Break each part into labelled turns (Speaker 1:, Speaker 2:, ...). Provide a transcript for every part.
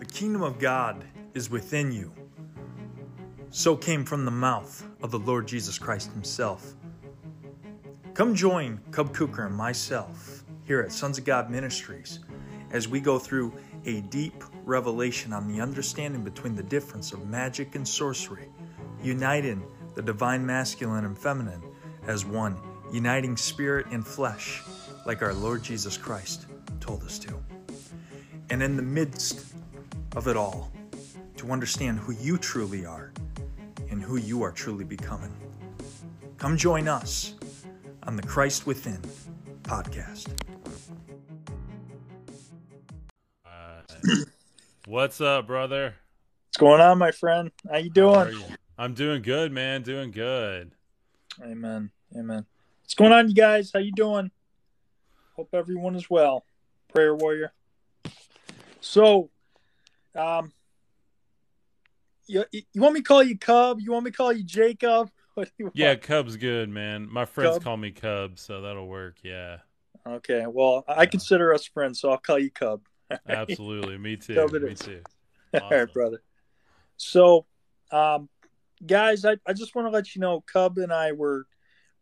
Speaker 1: The kingdom of God is within you. So came from the mouth of the Lord Jesus Christ Himself. Come join Cub Cooker and myself here at Sons of God Ministries as we go through a deep revelation on the understanding between the difference of magic and sorcery, uniting the divine masculine and feminine as one, uniting spirit and flesh like our Lord Jesus Christ told us to. And in the midst of it all, to understand who you truly are and who you are truly becoming. Come join us on the Christ Within podcast.
Speaker 2: Uh, what's up, brother?
Speaker 3: What's going on, my friend? How you doing?
Speaker 2: How you? I'm doing good, man. Doing good.
Speaker 3: Amen. Amen. What's going on, you guys? How you doing? Hope everyone is well. Prayer warrior. So, um, you, you want me to call you Cub? You want me to call you Jacob?
Speaker 2: You yeah, Cub's good, man. My friends Cub? call me Cub, so that'll work. Yeah.
Speaker 3: Okay. Well, I consider us friends, so I'll call you Cub.
Speaker 2: Absolutely. Me too. Cub Me too.
Speaker 3: Awesome. All right, brother. So, um, guys, I, I just want to let you know, Cub and I were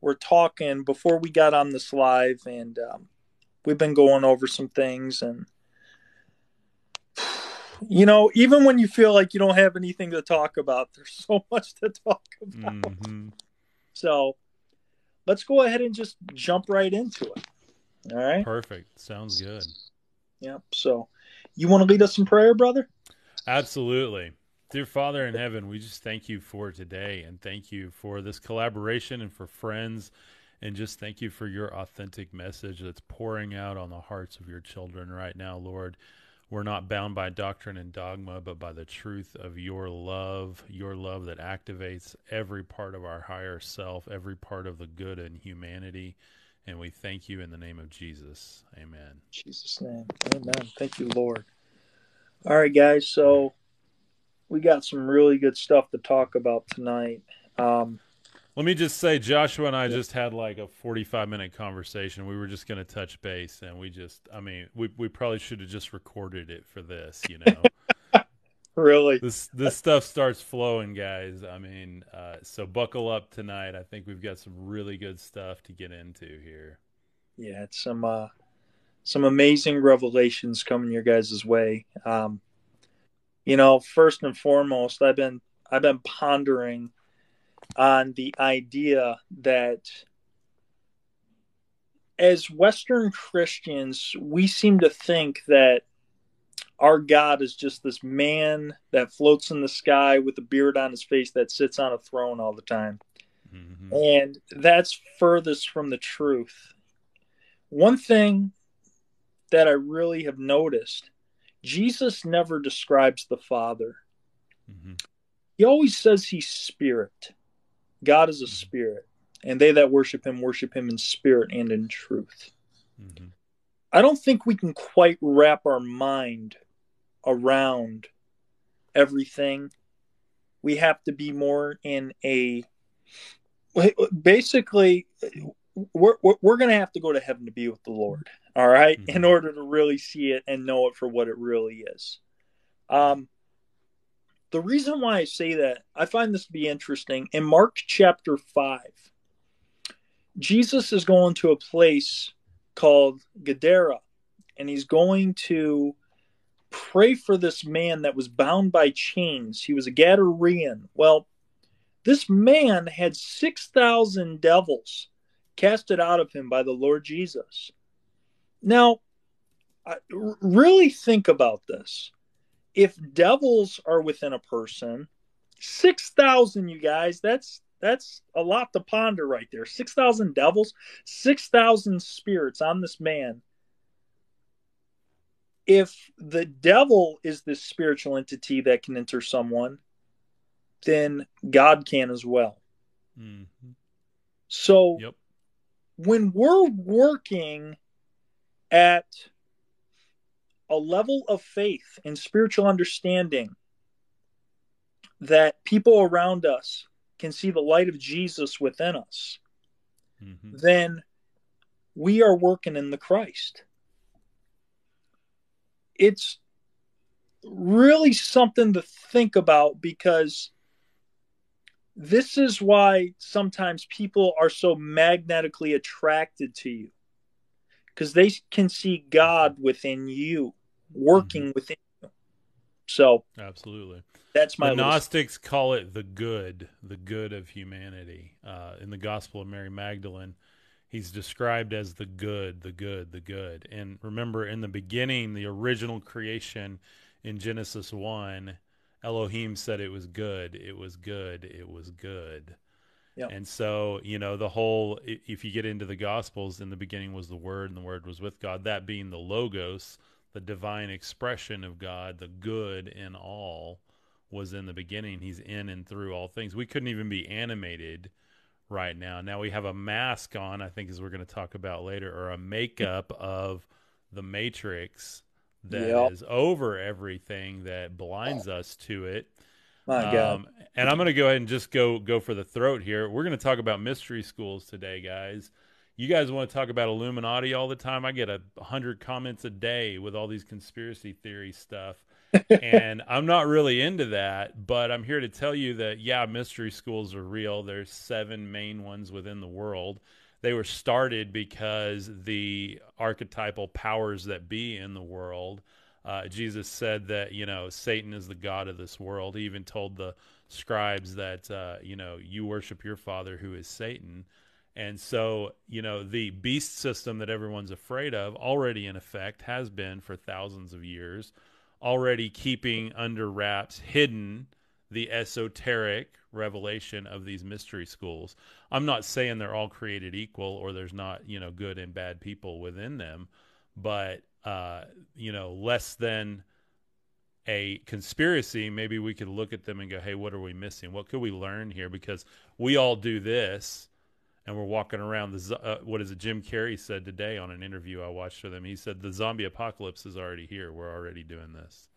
Speaker 3: were talking before we got on this live, and um, we've been going over some things, and you know, even when you feel like you don't have anything to talk about, there's so much to talk about. Mm-hmm. So let's go ahead and just jump right into it. All right.
Speaker 2: Perfect. Sounds good.
Speaker 3: Yep. So you want to lead us in prayer, brother?
Speaker 2: Absolutely. Dear Father in heaven, we just thank you for today and thank you for this collaboration and for friends and just thank you for your authentic message that's pouring out on the hearts of your children right now, Lord. We're not bound by doctrine and dogma, but by the truth of your love, your love that activates every part of our higher self, every part of the good in humanity. And we thank you in the name of Jesus. Amen.
Speaker 3: Jesus' name. Amen. Thank you, Lord. All right, guys. So we got some really good stuff to talk about tonight. Um,
Speaker 2: let me just say, Joshua and I just had like a 45 minute conversation. We were just going to touch base, and we just, I mean, we, we probably should have just recorded it for this, you know.
Speaker 3: really?
Speaker 2: This this stuff starts flowing, guys. I mean, uh, so buckle up tonight. I think we've got some really good stuff to get into here.
Speaker 3: Yeah, it's some uh, some amazing revelations coming your guys' way. Um, you know, first and foremost, I've been I've been pondering on the idea that as Western Christians, we seem to think that our God is just this man that floats in the sky with a beard on his face that sits on a throne all the time. Mm-hmm. And that's furthest from the truth. One thing that I really have noticed Jesus never describes the Father. Mm-hmm. He always says he's spirit. God is a spirit, and they that worship him worship him in spirit and in truth. Mm-hmm. I don't think we can quite wrap our mind around everything. We have to be more in a basically we're we're going to have to go to heaven to be with the Lord, all right? mm-hmm. in order to really see it and know it for what it really is. Um the reason why I say that, I find this to be interesting. In Mark chapter 5, Jesus is going to a place called Gadara, and he's going to pray for this man that was bound by chains. He was a Gadarean. Well, this man had 6,000 devils casted out of him by the Lord Jesus. Now, really think about this if devils are within a person, 6,000 you guys, that's that's a lot to ponder right there. 6,000 devils, 6,000 spirits on this man. If the devil is this spiritual entity that can enter someone, then God can as well. Mm-hmm. So yep. when we're working at a level of faith and spiritual understanding that people around us can see the light of Jesus within us, mm-hmm. then we are working in the Christ. It's really something to think about because this is why sometimes people are so magnetically attracted to you because they can see God within you, working mm-hmm. within you. So,
Speaker 2: absolutely.
Speaker 3: That's my
Speaker 2: the Gnostics call it the good, the good of humanity. Uh, in the Gospel of Mary Magdalene, he's described as the good, the good, the good. And remember, in the beginning, the original creation in Genesis 1, Elohim said it was good, it was good, it was good. Yep. And so, you know, the whole, if you get into the Gospels, in the beginning was the Word, and the Word was with God, that being the Logos, the divine expression of God, the good in all, was in the beginning. He's in and through all things. We couldn't even be animated right now. Now we have a mask on, I think, as we're going to talk about later, or a makeup of the Matrix that yep. is over everything that blinds us to it.
Speaker 3: My um, God.
Speaker 2: And I'm going to go ahead and just go go for the throat here. We're going to talk about mystery schools today, guys. You guys want to talk about Illuminati all the time? I get a hundred comments a day with all these conspiracy theory stuff. and I'm not really into that, but I'm here to tell you that yeah, mystery schools are real. There's seven main ones within the world they were started because the archetypal powers that be in the world. Uh, Jesus said that you know Satan is the god of this world. He even told the scribes that uh, you know you worship your father who is Satan. And so, you know, the beast system that everyone's afraid of, already in effect, has been for thousands of years, already keeping under wraps, hidden the esoteric revelation of these mystery schools. I'm not saying they're all created equal or there's not, you know, good and bad people within them, but uh, you know, less than a conspiracy, maybe we could look at them and go, "Hey, what are we missing? What could we learn here?" Because we all do this, and we're walking around. The uh, what is it? Jim Carrey said today on an interview I watched with him. He said the zombie apocalypse is already here. We're already doing this.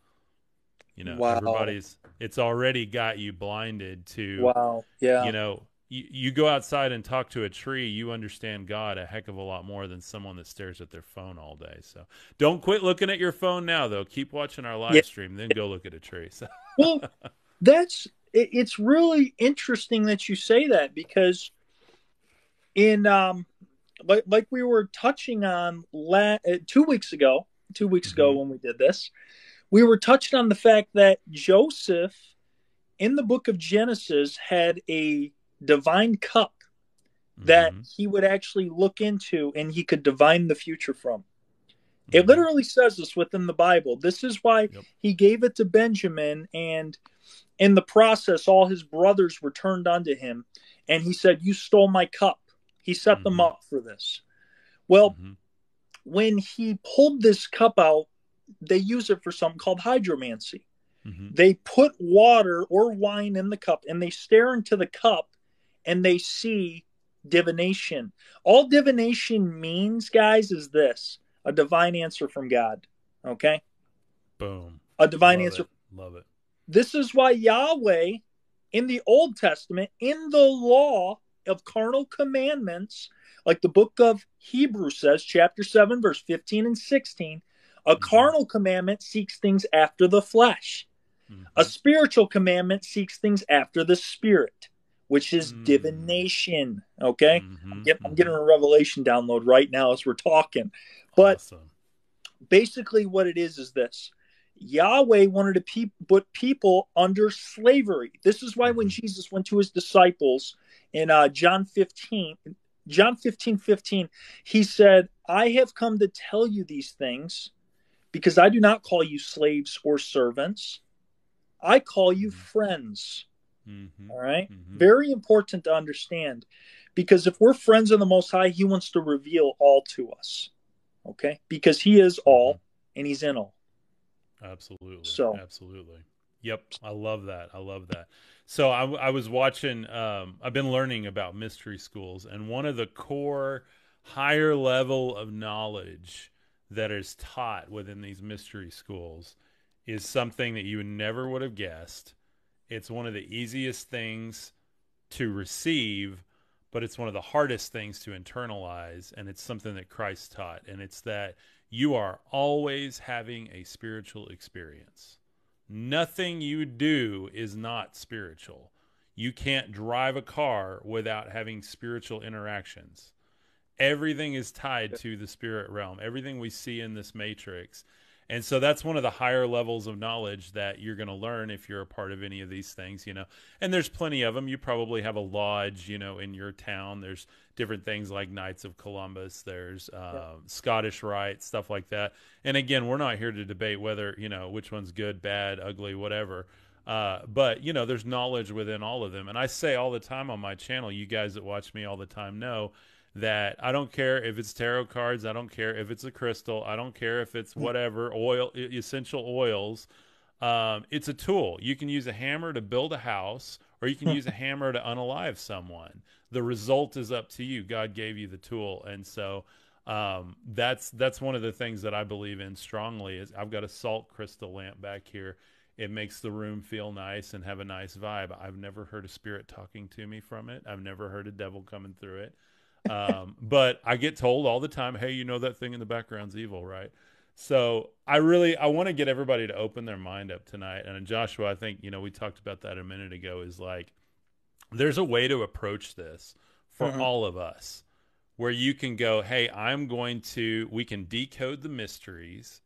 Speaker 2: You know, wow. everybody's it's already got you blinded to
Speaker 3: wow, yeah.
Speaker 2: You know, you, you go outside and talk to a tree, you understand God a heck of a lot more than someone that stares at their phone all day. So don't quit looking at your phone now, though. Keep watching our live yeah. stream, then go look at a tree. So.
Speaker 3: well, that's it, it's really interesting that you say that because in um like like we were touching on la- uh, two weeks ago, two weeks mm-hmm. ago when we did this we were touching on the fact that Joseph in the book of Genesis had a divine cup that mm-hmm. he would actually look into and he could divine the future from. Mm-hmm. It literally says this within the Bible. This is why yep. he gave it to Benjamin, and in the process, all his brothers were turned unto him. And he said, You stole my cup. He set mm-hmm. them up for this. Well, mm-hmm. when he pulled this cup out they use it for something called hydromancy. Mm-hmm. They put water or wine in the cup and they stare into the cup and they see divination. All divination means, guys, is this a divine answer from God. Okay?
Speaker 2: Boom.
Speaker 3: A divine Love answer.
Speaker 2: It. Love it.
Speaker 3: This is why Yahweh in the Old Testament, in the law of carnal commandments, like the book of Hebrews says, chapter 7, verse 15 and 16, a mm-hmm. carnal commandment seeks things after the flesh. Mm-hmm. A spiritual commandment seeks things after the spirit, which is mm-hmm. divination. Okay, mm-hmm. I'm, getting, I'm, getting, a revelation download right now as we're talking. But awesome. basically, what it is is this: Yahweh wanted to pe- put people under slavery. This is why when mm-hmm. Jesus went to his disciples in uh, John 15, John 15, 15, he said, I have come to tell you these things because I do not call you slaves or servants. I call you mm-hmm. friends. Mm-hmm. All right? mm-hmm. Very important to understand because if we're friends of the Most High, He wants to reveal all to us. Okay? Because He is all mm-hmm. and He's in all.
Speaker 2: Absolutely. So, absolutely. Yep. I love that. I love that. So I, I was watching, um, I've been learning about mystery schools, and one of the core higher level of knowledge that is taught within these mystery schools is something that you never would have guessed. It's one of the easiest things to receive, but it's one of the hardest things to internalize. And it's something that Christ taught. And it's that you are always having a spiritual experience. Nothing you do is not spiritual. You can't drive a car without having spiritual interactions. Everything is tied to the spirit realm. Everything we see in this matrix and so that's one of the higher levels of knowledge that you're going to learn if you're a part of any of these things, you know. And there's plenty of them. You probably have a lodge, you know, in your town. There's different things like Knights of Columbus. There's uh, yeah. Scottish Rite, stuff like that. And again, we're not here to debate whether you know which one's good, bad, ugly, whatever. Uh, but you know, there's knowledge within all of them. And I say all the time on my channel, you guys that watch me all the time know that I don't care if it's tarot cards, I don't care if it's a crystal, I don't care if it's whatever oil essential oils. Um, it's a tool. You can use a hammer to build a house, or you can use a hammer to unalive someone. The result is up to you. God gave you the tool, and so um, that's that's one of the things that I believe in strongly. Is I've got a salt crystal lamp back here. It makes the room feel nice and have a nice vibe. I've never heard a spirit talking to me from it. I've never heard a devil coming through it um, but I get told all the time, "Hey, you know that thing in the background's evil, right?" So I really I want to get everybody to open their mind up tonight. And Joshua, I think you know we talked about that a minute ago. Is like there's a way to approach this for mm-hmm. all of us, where you can go, "Hey, I'm going to." We can decode the mysteries.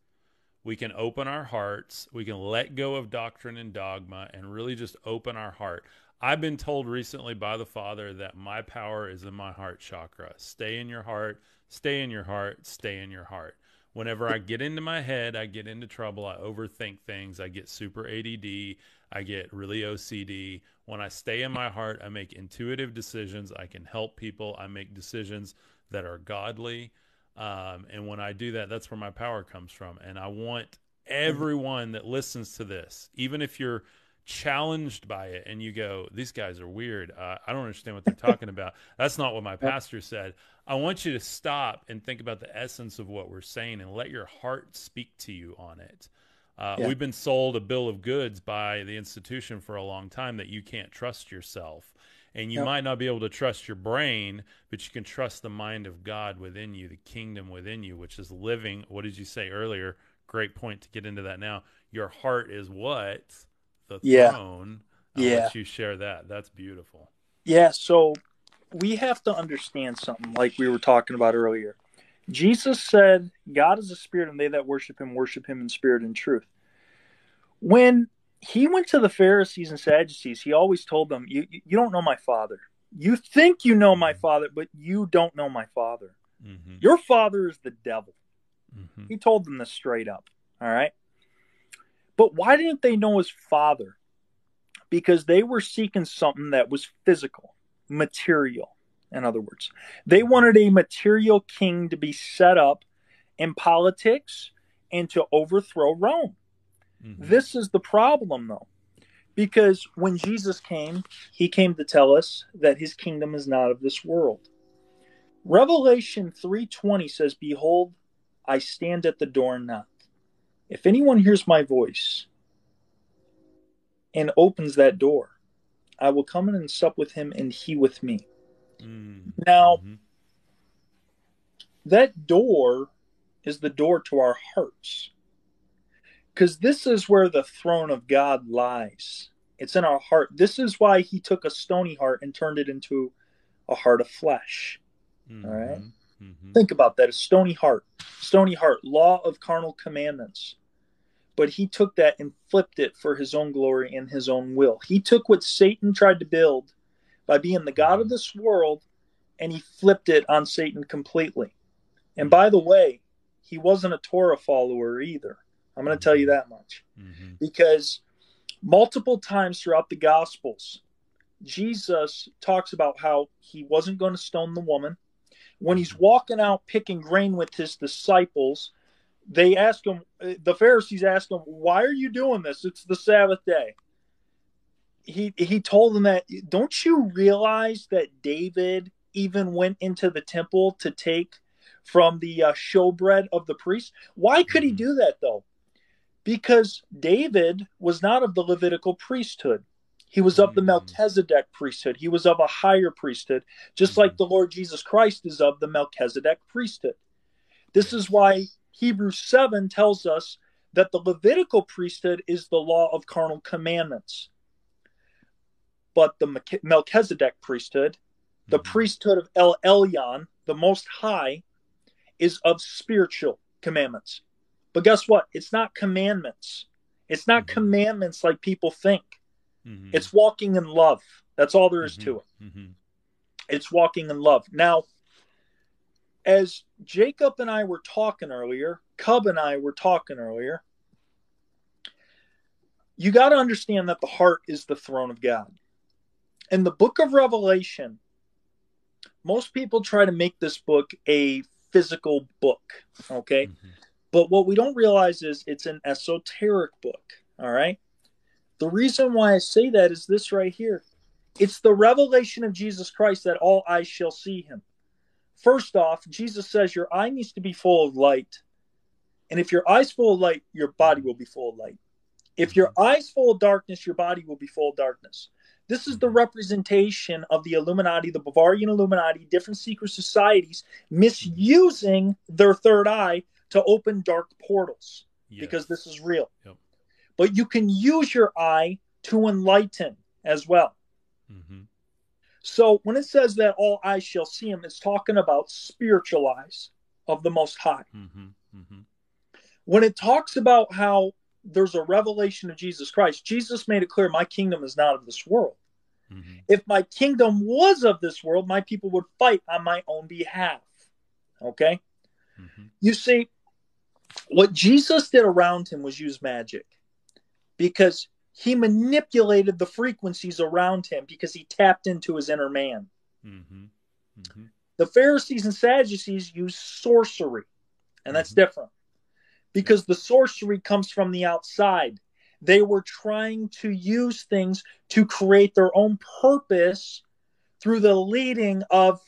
Speaker 2: We can open our hearts. We can let go of doctrine and dogma and really just open our heart. I've been told recently by the Father that my power is in my heart chakra. Stay in your heart, stay in your heart, stay in your heart. Whenever I get into my head, I get into trouble. I overthink things. I get super ADD. I get really OCD. When I stay in my heart, I make intuitive decisions. I can help people. I make decisions that are godly. Um, and when I do that, that's where my power comes from. And I want everyone that listens to this, even if you're challenged by it and you go, these guys are weird. Uh, I don't understand what they're talking about. That's not what my pastor said. I want you to stop and think about the essence of what we're saying and let your heart speak to you on it. Uh, yeah. We've been sold a bill of goods by the institution for a long time that you can't trust yourself. And you yep. might not be able to trust your brain, but you can trust the mind of God within you, the kingdom within you, which is living. What did you say earlier? Great point to get into that now. Your heart is what? The yeah. throne. I'll yeah. you share that. That's beautiful.
Speaker 3: Yeah. So we have to understand something like we were talking about earlier. Jesus said, God is a spirit, and they that worship him worship him in spirit and truth. When he went to the Pharisees and Sadducees, he always told them, You, you don't know my father. You think you know my mm-hmm. father, but you don't know my father. Mm-hmm. Your father is the devil. Mm-hmm. He told them this straight up. All right. But why didn't they know his father? Because they were seeking something that was physical, material, in other words. They wanted a material king to be set up in politics and to overthrow Rome. Mm-hmm. This is the problem, though. Because when Jesus came, he came to tell us that his kingdom is not of this world. Revelation 3:20 says, "Behold, I stand at the door and knock. If anyone hears my voice and opens that door, I will come in and sup with him and he with me. Mm. Now, mm-hmm. that door is the door to our hearts. Because this is where the throne of God lies. It's in our heart. This is why he took a stony heart and turned it into a heart of flesh. Mm-hmm. All right? Mm-hmm. Think about that a stony heart. Stony heart, law of carnal commandments. But he took that and flipped it for his own glory and his own will. He took what Satan tried to build by being the God of this world and he flipped it on Satan completely. And by the way, he wasn't a Torah follower either. I'm going to tell you that much. Mm-hmm. Because multiple times throughout the Gospels, Jesus talks about how he wasn't going to stone the woman when he's walking out picking grain with his disciples, they ask him, the Pharisees ask him, Why are you doing this? It's the Sabbath day. He, he told them that, Don't you realize that David even went into the temple to take from the uh, showbread of the priest? Why could he do that though? Because David was not of the Levitical priesthood. He was of the mm. Melchizedek priesthood. He was of a higher priesthood, just like mm. the Lord Jesus Christ is of the Melchizedek priesthood. This is why Hebrews 7 tells us that the Levitical priesthood is the law of carnal commandments. But the Melchizedek priesthood, the mm-hmm. priesthood of El Elyon, the Most High, is of spiritual commandments. But guess what? It's not commandments. It's not mm-hmm. commandments like people think. Mm-hmm. It's walking in love. That's all there is to
Speaker 2: mm-hmm.
Speaker 3: it.
Speaker 2: Mm-hmm.
Speaker 3: It's walking in love. Now, as Jacob and I were talking earlier, Cub and I were talking earlier, you got to understand that the heart is the throne of God. In the book of Revelation, most people try to make this book a physical book, okay? Mm-hmm. But what we don't realize is it's an esoteric book, all right? The reason why I say that is this right here. It's the revelation of Jesus Christ that all eyes shall see him. First off, Jesus says your eye needs to be full of light. And if your eye's full of light, your body will be full of light. If your eye's full of darkness, your body will be full of darkness. This is the representation of the Illuminati, the Bavarian Illuminati, different secret societies misusing their third eye to open dark portals yes. because this is real.
Speaker 2: Yep.
Speaker 3: But you can use your eye to enlighten as well.
Speaker 2: Mm-hmm.
Speaker 3: So when it says that all eyes shall see him, it's talking about spiritual eyes of the Most High.
Speaker 2: Mm-hmm. Mm-hmm.
Speaker 3: When it talks about how there's a revelation of Jesus Christ. Jesus made it clear my kingdom is not of this world.
Speaker 2: Mm-hmm.
Speaker 3: If my kingdom was of this world, my people would fight on my own behalf. Okay?
Speaker 2: Mm-hmm.
Speaker 3: You see, what Jesus did around him was use magic because he manipulated the frequencies around him because he tapped into his inner man.
Speaker 2: Mm-hmm. mm-hmm.
Speaker 3: The Pharisees and Sadducees used sorcery, and that's mm-hmm. different because the sorcery comes from the outside. They were trying to use things to create their own purpose through the leading of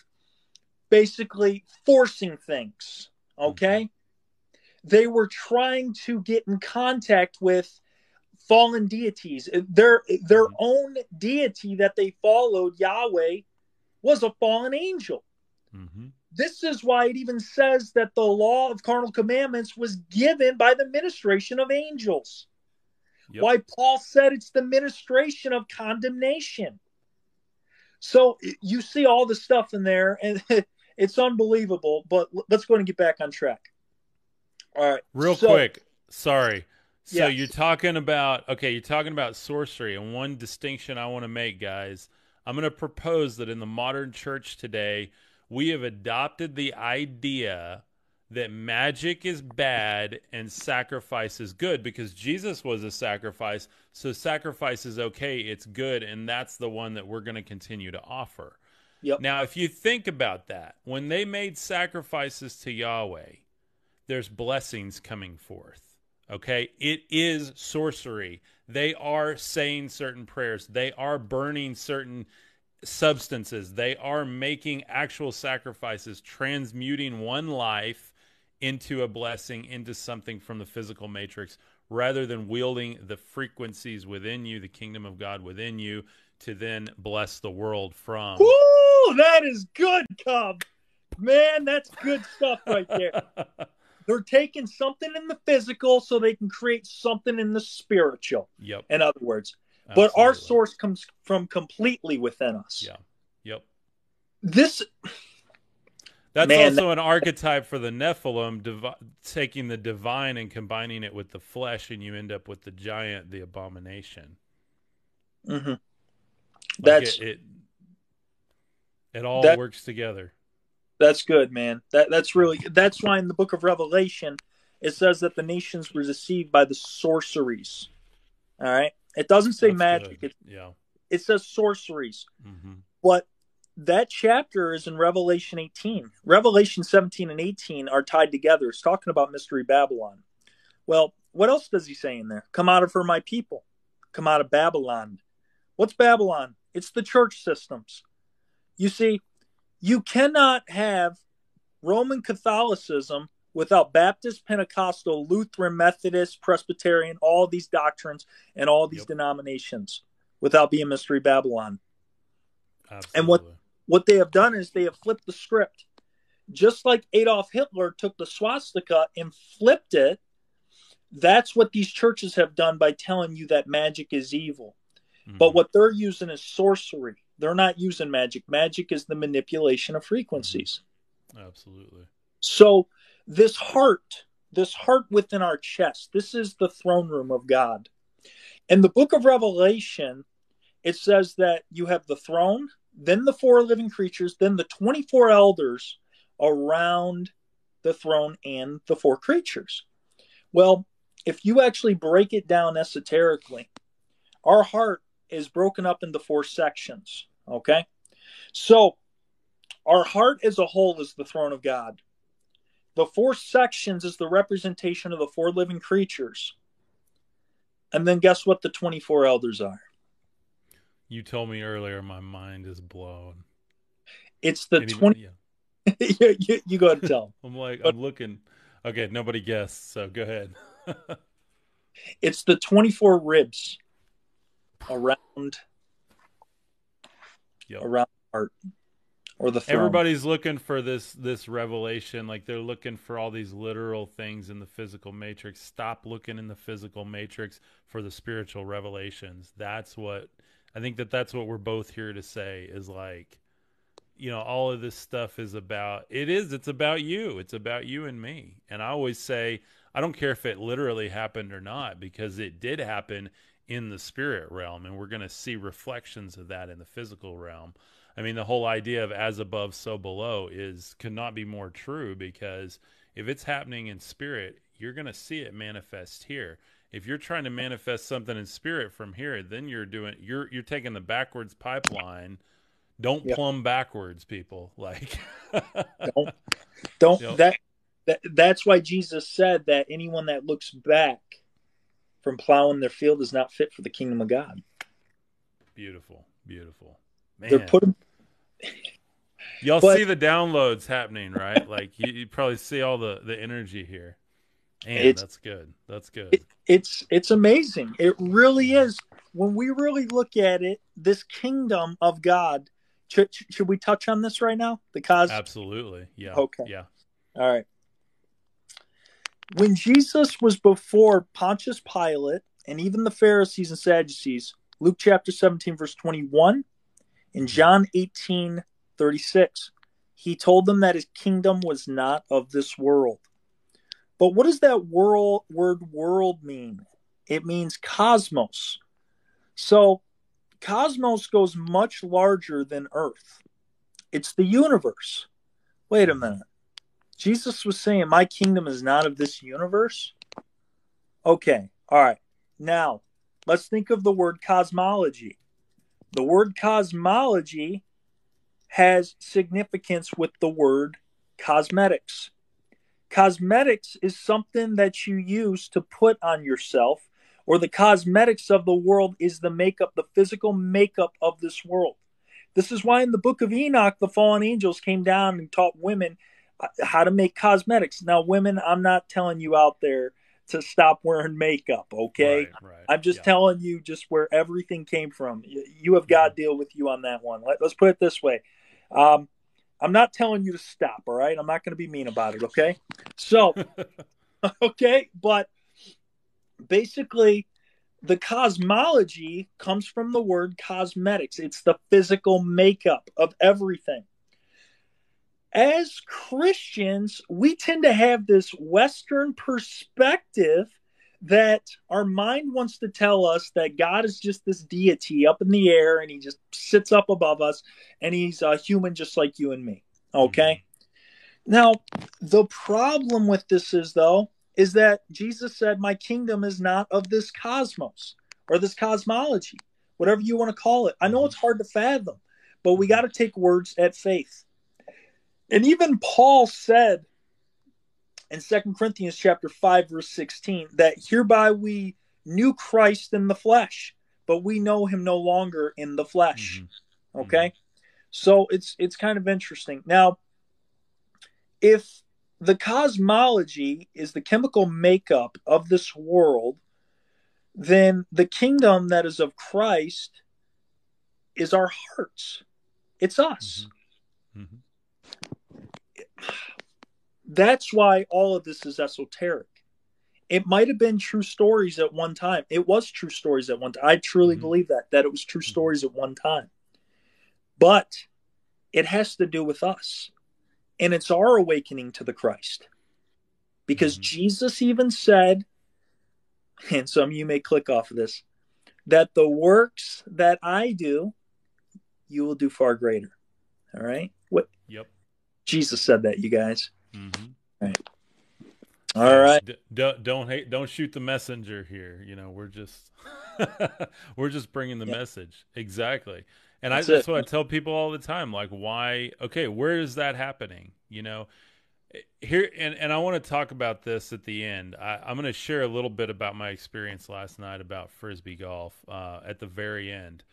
Speaker 3: basically forcing things. Okay? Mm-hmm. They were trying to get in contact with fallen deities. Their their mm-hmm. own deity that they followed, Yahweh, was a fallen angel.
Speaker 2: Mm-hmm.
Speaker 3: This is why it even says that the law of carnal commandments was given by the ministration of angels. Yep. Why Paul said it's the ministration of condemnation. So you see all the stuff in there, and it's unbelievable. But let's go and get back on track. All right.
Speaker 2: Real so, quick. Sorry. So yeah. you're talking about okay, you're talking about sorcery, and one distinction I want to make, guys. I'm going to propose that in the modern church today, we have adopted the idea that magic is bad and sacrifice is good because Jesus was a sacrifice. So sacrifice is okay, it's good, and that's the one that we're going to continue to offer.
Speaker 3: Yep.
Speaker 2: Now, if you think about that, when they made sacrifices to Yahweh, there's blessings coming forth. Okay? It is sorcery. They are saying certain prayers, they are burning certain substances. They are making actual sacrifices, transmuting one life into a blessing, into something from the physical matrix, rather than wielding the frequencies within you, the kingdom of God within you, to then bless the world from.
Speaker 3: Ooh, that is good, Cub. Man, that's good stuff right there. They're taking something in the physical so they can create something in the spiritual.
Speaker 2: Yep.
Speaker 3: In other words, Absolutely. But our source comes from completely within us.
Speaker 2: Yeah. Yep.
Speaker 3: This.
Speaker 2: That's man, also an archetype for the Nephilim, divi- taking the divine and combining it with the flesh, and you end up with the giant, the abomination.
Speaker 3: Mm-hmm.
Speaker 2: Like
Speaker 3: that's
Speaker 2: it, it, it. all that, works together.
Speaker 3: That's good, man. That that's really that's why in the book of Revelation it says that the nations were deceived by the sorceries. All right. It doesn't say That's magic. It,
Speaker 2: yeah.
Speaker 3: It says sorceries.
Speaker 2: Mm-hmm.
Speaker 3: But that chapter is in Revelation 18. Revelation 17 and 18 are tied together. It's talking about Mystery Babylon. Well, what else does he say in there? Come out of her, my people. Come out of Babylon. What's Babylon? It's the church systems. You see, you cannot have Roman Catholicism without Baptist, Pentecostal, Lutheran, Methodist, Presbyterian, all these doctrines and all these yep. denominations without being Mystery Babylon.
Speaker 2: Absolutely.
Speaker 3: And what what they have done is they have flipped the script. Just like Adolf Hitler took the swastika and flipped it That's what these churches have done by telling you that magic is evil.
Speaker 2: Mhm.
Speaker 3: But what they're using is sorcery. They're not using magic. Magic is the manipulation of frequencies. Mm-hmm.
Speaker 2: absolutely.
Speaker 3: So, this heart, this heart within our chest, this is the throne room of God. In the book of Revelation, it says that you have the throne, then the four living creatures, then the 24 elders around the throne and the four creatures. Well, if you actually break it down esoterically, our heart is broken up into four sections. Okay. So, our heart as a whole is the throne of God. The four sections is the representation of the four living creatures. And then guess what the 24 elders are?
Speaker 2: You told me earlier my mind is blown.
Speaker 3: It's the
Speaker 2: Any-
Speaker 3: 20.
Speaker 2: yeah.
Speaker 3: you, you, you go ahead and tell.
Speaker 2: I'm like,
Speaker 3: But-
Speaker 2: I'm looking. Okay, nobody guessed, so go ahead.
Speaker 3: It's the 24 ribs around
Speaker 2: Yep.
Speaker 3: around art or the throne.
Speaker 2: Everybody's looking for this this revelation, like they're looking for all these literal things in the physical matrix. Stop looking in the physical matrix for the spiritual revelations. That's what I think that that's what we're both here to say is like you know, all of this stuff is about it is it's about you. It's about you and me. And I always say I don't care if it literally happened or not because it did happen in the spirit realm and we're going to see reflections of that in the physical realm. I mean, the whole idea of as above, so below is could not be more true because if it's happening in spirit, you're going to see it manifest here. If you're trying to manifest something in spirit from here, then you're doing you're you're taking the backwards pipeline. Don't
Speaker 3: Yep.
Speaker 2: plumb backwards, people. Like,
Speaker 3: Don't don't that, that that's why Jesus said that anyone that looks back from plowing their field is not fit for the kingdom of God.
Speaker 2: beautiful, beautiful.
Speaker 3: They're putting
Speaker 2: y'all
Speaker 3: but-
Speaker 2: see the downloads happening, right? Like you, you probably see all the the energy here. Man,
Speaker 3: It's-
Speaker 2: that's good. That's good.
Speaker 3: It- it's it's amazing. It really is. When we really look at it, this kingdom of God. Should, should we touch on this right now? The cos.
Speaker 2: Absolutely. Yeah.
Speaker 3: Okay.
Speaker 2: Yeah.
Speaker 3: All right. When Jesus was before Pontius Pilate and even the Pharisees and Sadducees, Luke chapter 17, verse 21, and John 18, 36, he told them that his kingdom was not of this world. But what does that world, word world mean? It means cosmos. So cosmos goes much larger than Earth. It's the universe. Wait a minute. Jesus was saying, My kingdom is not of this universe? Okay, all right. Now, let's think of the word cosmology. The word cosmology has significance with the word cosmetics. Cosmetics is something that you use to put on yourself, or the cosmetics of the world is the makeup, the physical makeup of this world. This is why in the book of Enoch, the fallen angels came down and taught women how to make cosmetics. Now, women, I'm not telling you out there to stop wearing makeup, okay?
Speaker 2: Right, right.
Speaker 3: I'm just
Speaker 2: Yeah.
Speaker 3: telling you just where everything came from. You, have God deal with you on that one. Let, us put it this way. Um, I'm not telling you to stop, all right? I'm not going to be mean about it, okay? So, okay, but basically, the cosmology comes from the word cosmetics. It's the physical makeup of everything. As Christians, we tend to have this Western perspective that our mind wants to tell us that God is just this deity up in the air and he just sits up above us and he's a human just like you and me. Mm-hmm. Okay? Now, the problem with this is, though, is that Jesus said, My kingdom is not of this cosmos or this cosmology, whatever you want to call it. I know mm-hmm. it's hard to fathom, but we mm-hmm. got to take words at faith. And even Paul said in Second Corinthians chapter 5 verse 16 that hereby we knew Christ in the flesh, but we know him no longer in the flesh.
Speaker 2: Mhm.
Speaker 3: Okay? So it's it's kind of interesting. Now, if the cosmology is the chemical makeup of this world, then the kingdom that is of Christ is our hearts. It's us.
Speaker 2: Mhm.
Speaker 3: That's why all of this is esoteric. it might have been true stories at one time. It was true stories at one time. I truly
Speaker 2: Mhm.
Speaker 3: believe that that it was true stories at one time. But it has to do with us. And it's our awakening to the Christ. Because
Speaker 2: Mhm.
Speaker 3: Jesus even said, and some of you may click off of this, that the works that I do, you will do far greater. All right? What
Speaker 2: Yep.
Speaker 3: Jesus said that, you guys.
Speaker 2: Mhm.
Speaker 3: All right.
Speaker 2: D- don't don't hate don't shoot the messenger here. You know, we're just we're just bringing the
Speaker 3: Yeah.
Speaker 2: message exactly. And
Speaker 3: That's
Speaker 2: I, that's what I tell people all the time. Like, why? Okay, where is that happening? You know, here and and I want to talk about this at the end. I, I'm going to share a little bit about my experience last night about frisbee golf uh, at the very end.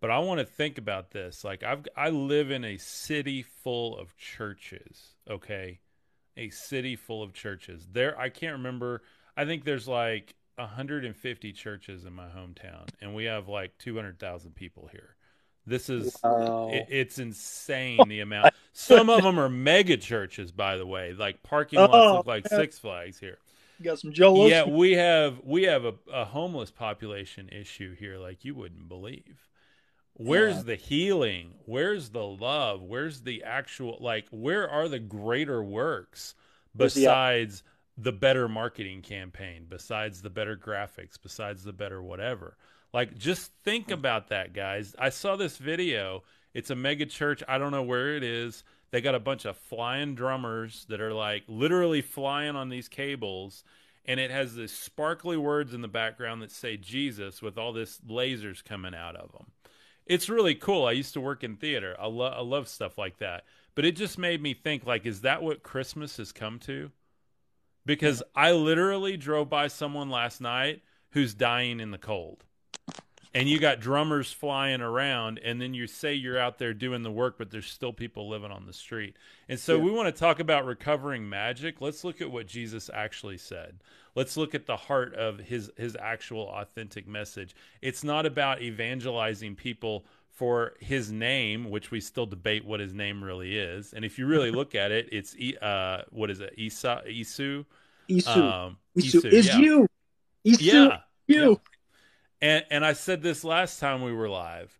Speaker 2: But I want to think about this. Like, I've I live in a city full of churches. Okay, a city full of churches. There, I can't remember. I think there's like 150 churches in my hometown, and we have like 200,000 people here. This is
Speaker 3: Wow.
Speaker 2: it, it's insane the amount. Some of them are mega churches, by the way. Like parking lots
Speaker 3: Oh,
Speaker 2: look like
Speaker 3: man.
Speaker 2: Six Flags here.
Speaker 3: You got some
Speaker 2: Yeah, we have we have a, a homeless population issue here, like you wouldn't believe. Where's
Speaker 3: Yeah.
Speaker 2: the healing? Where's the love? Where's the actual like? Where are the greater works
Speaker 3: Where's the-
Speaker 2: besides the better marketing campaign? Besides the better graphics? Besides the better whatever? Like, just think hmm. about that, guys. I saw this video. It's a mega church. I don't know where it is. They got a bunch of flying drummers that are like literally flying on these cables, and it has this sparkly words in the background that say Jesus with all this lasers coming out of them. It's really cool. I used to work in theater. I, lo- I love stuff like that. But it just made me think like, is that what Christmas has come to? Because I literally drove by someone last night who's dying in the cold and you got drummers flying around and then you say you're out there doing the work but there's still people living on the street and so
Speaker 3: Yeah.
Speaker 2: we want to talk about recovering magic let's look at what jesus actually said let's look at the heart of his his actual authentic message it's not about evangelizing people for his name which we still debate what his name really is and if you really look at it it's uh what is it isa isu
Speaker 3: Isu.
Speaker 2: um
Speaker 3: Isu,
Speaker 2: Isu,
Speaker 3: is
Speaker 2: yeah.
Speaker 3: you. Isu,
Speaker 2: yeah
Speaker 3: you.
Speaker 2: and and I said this last time we were live.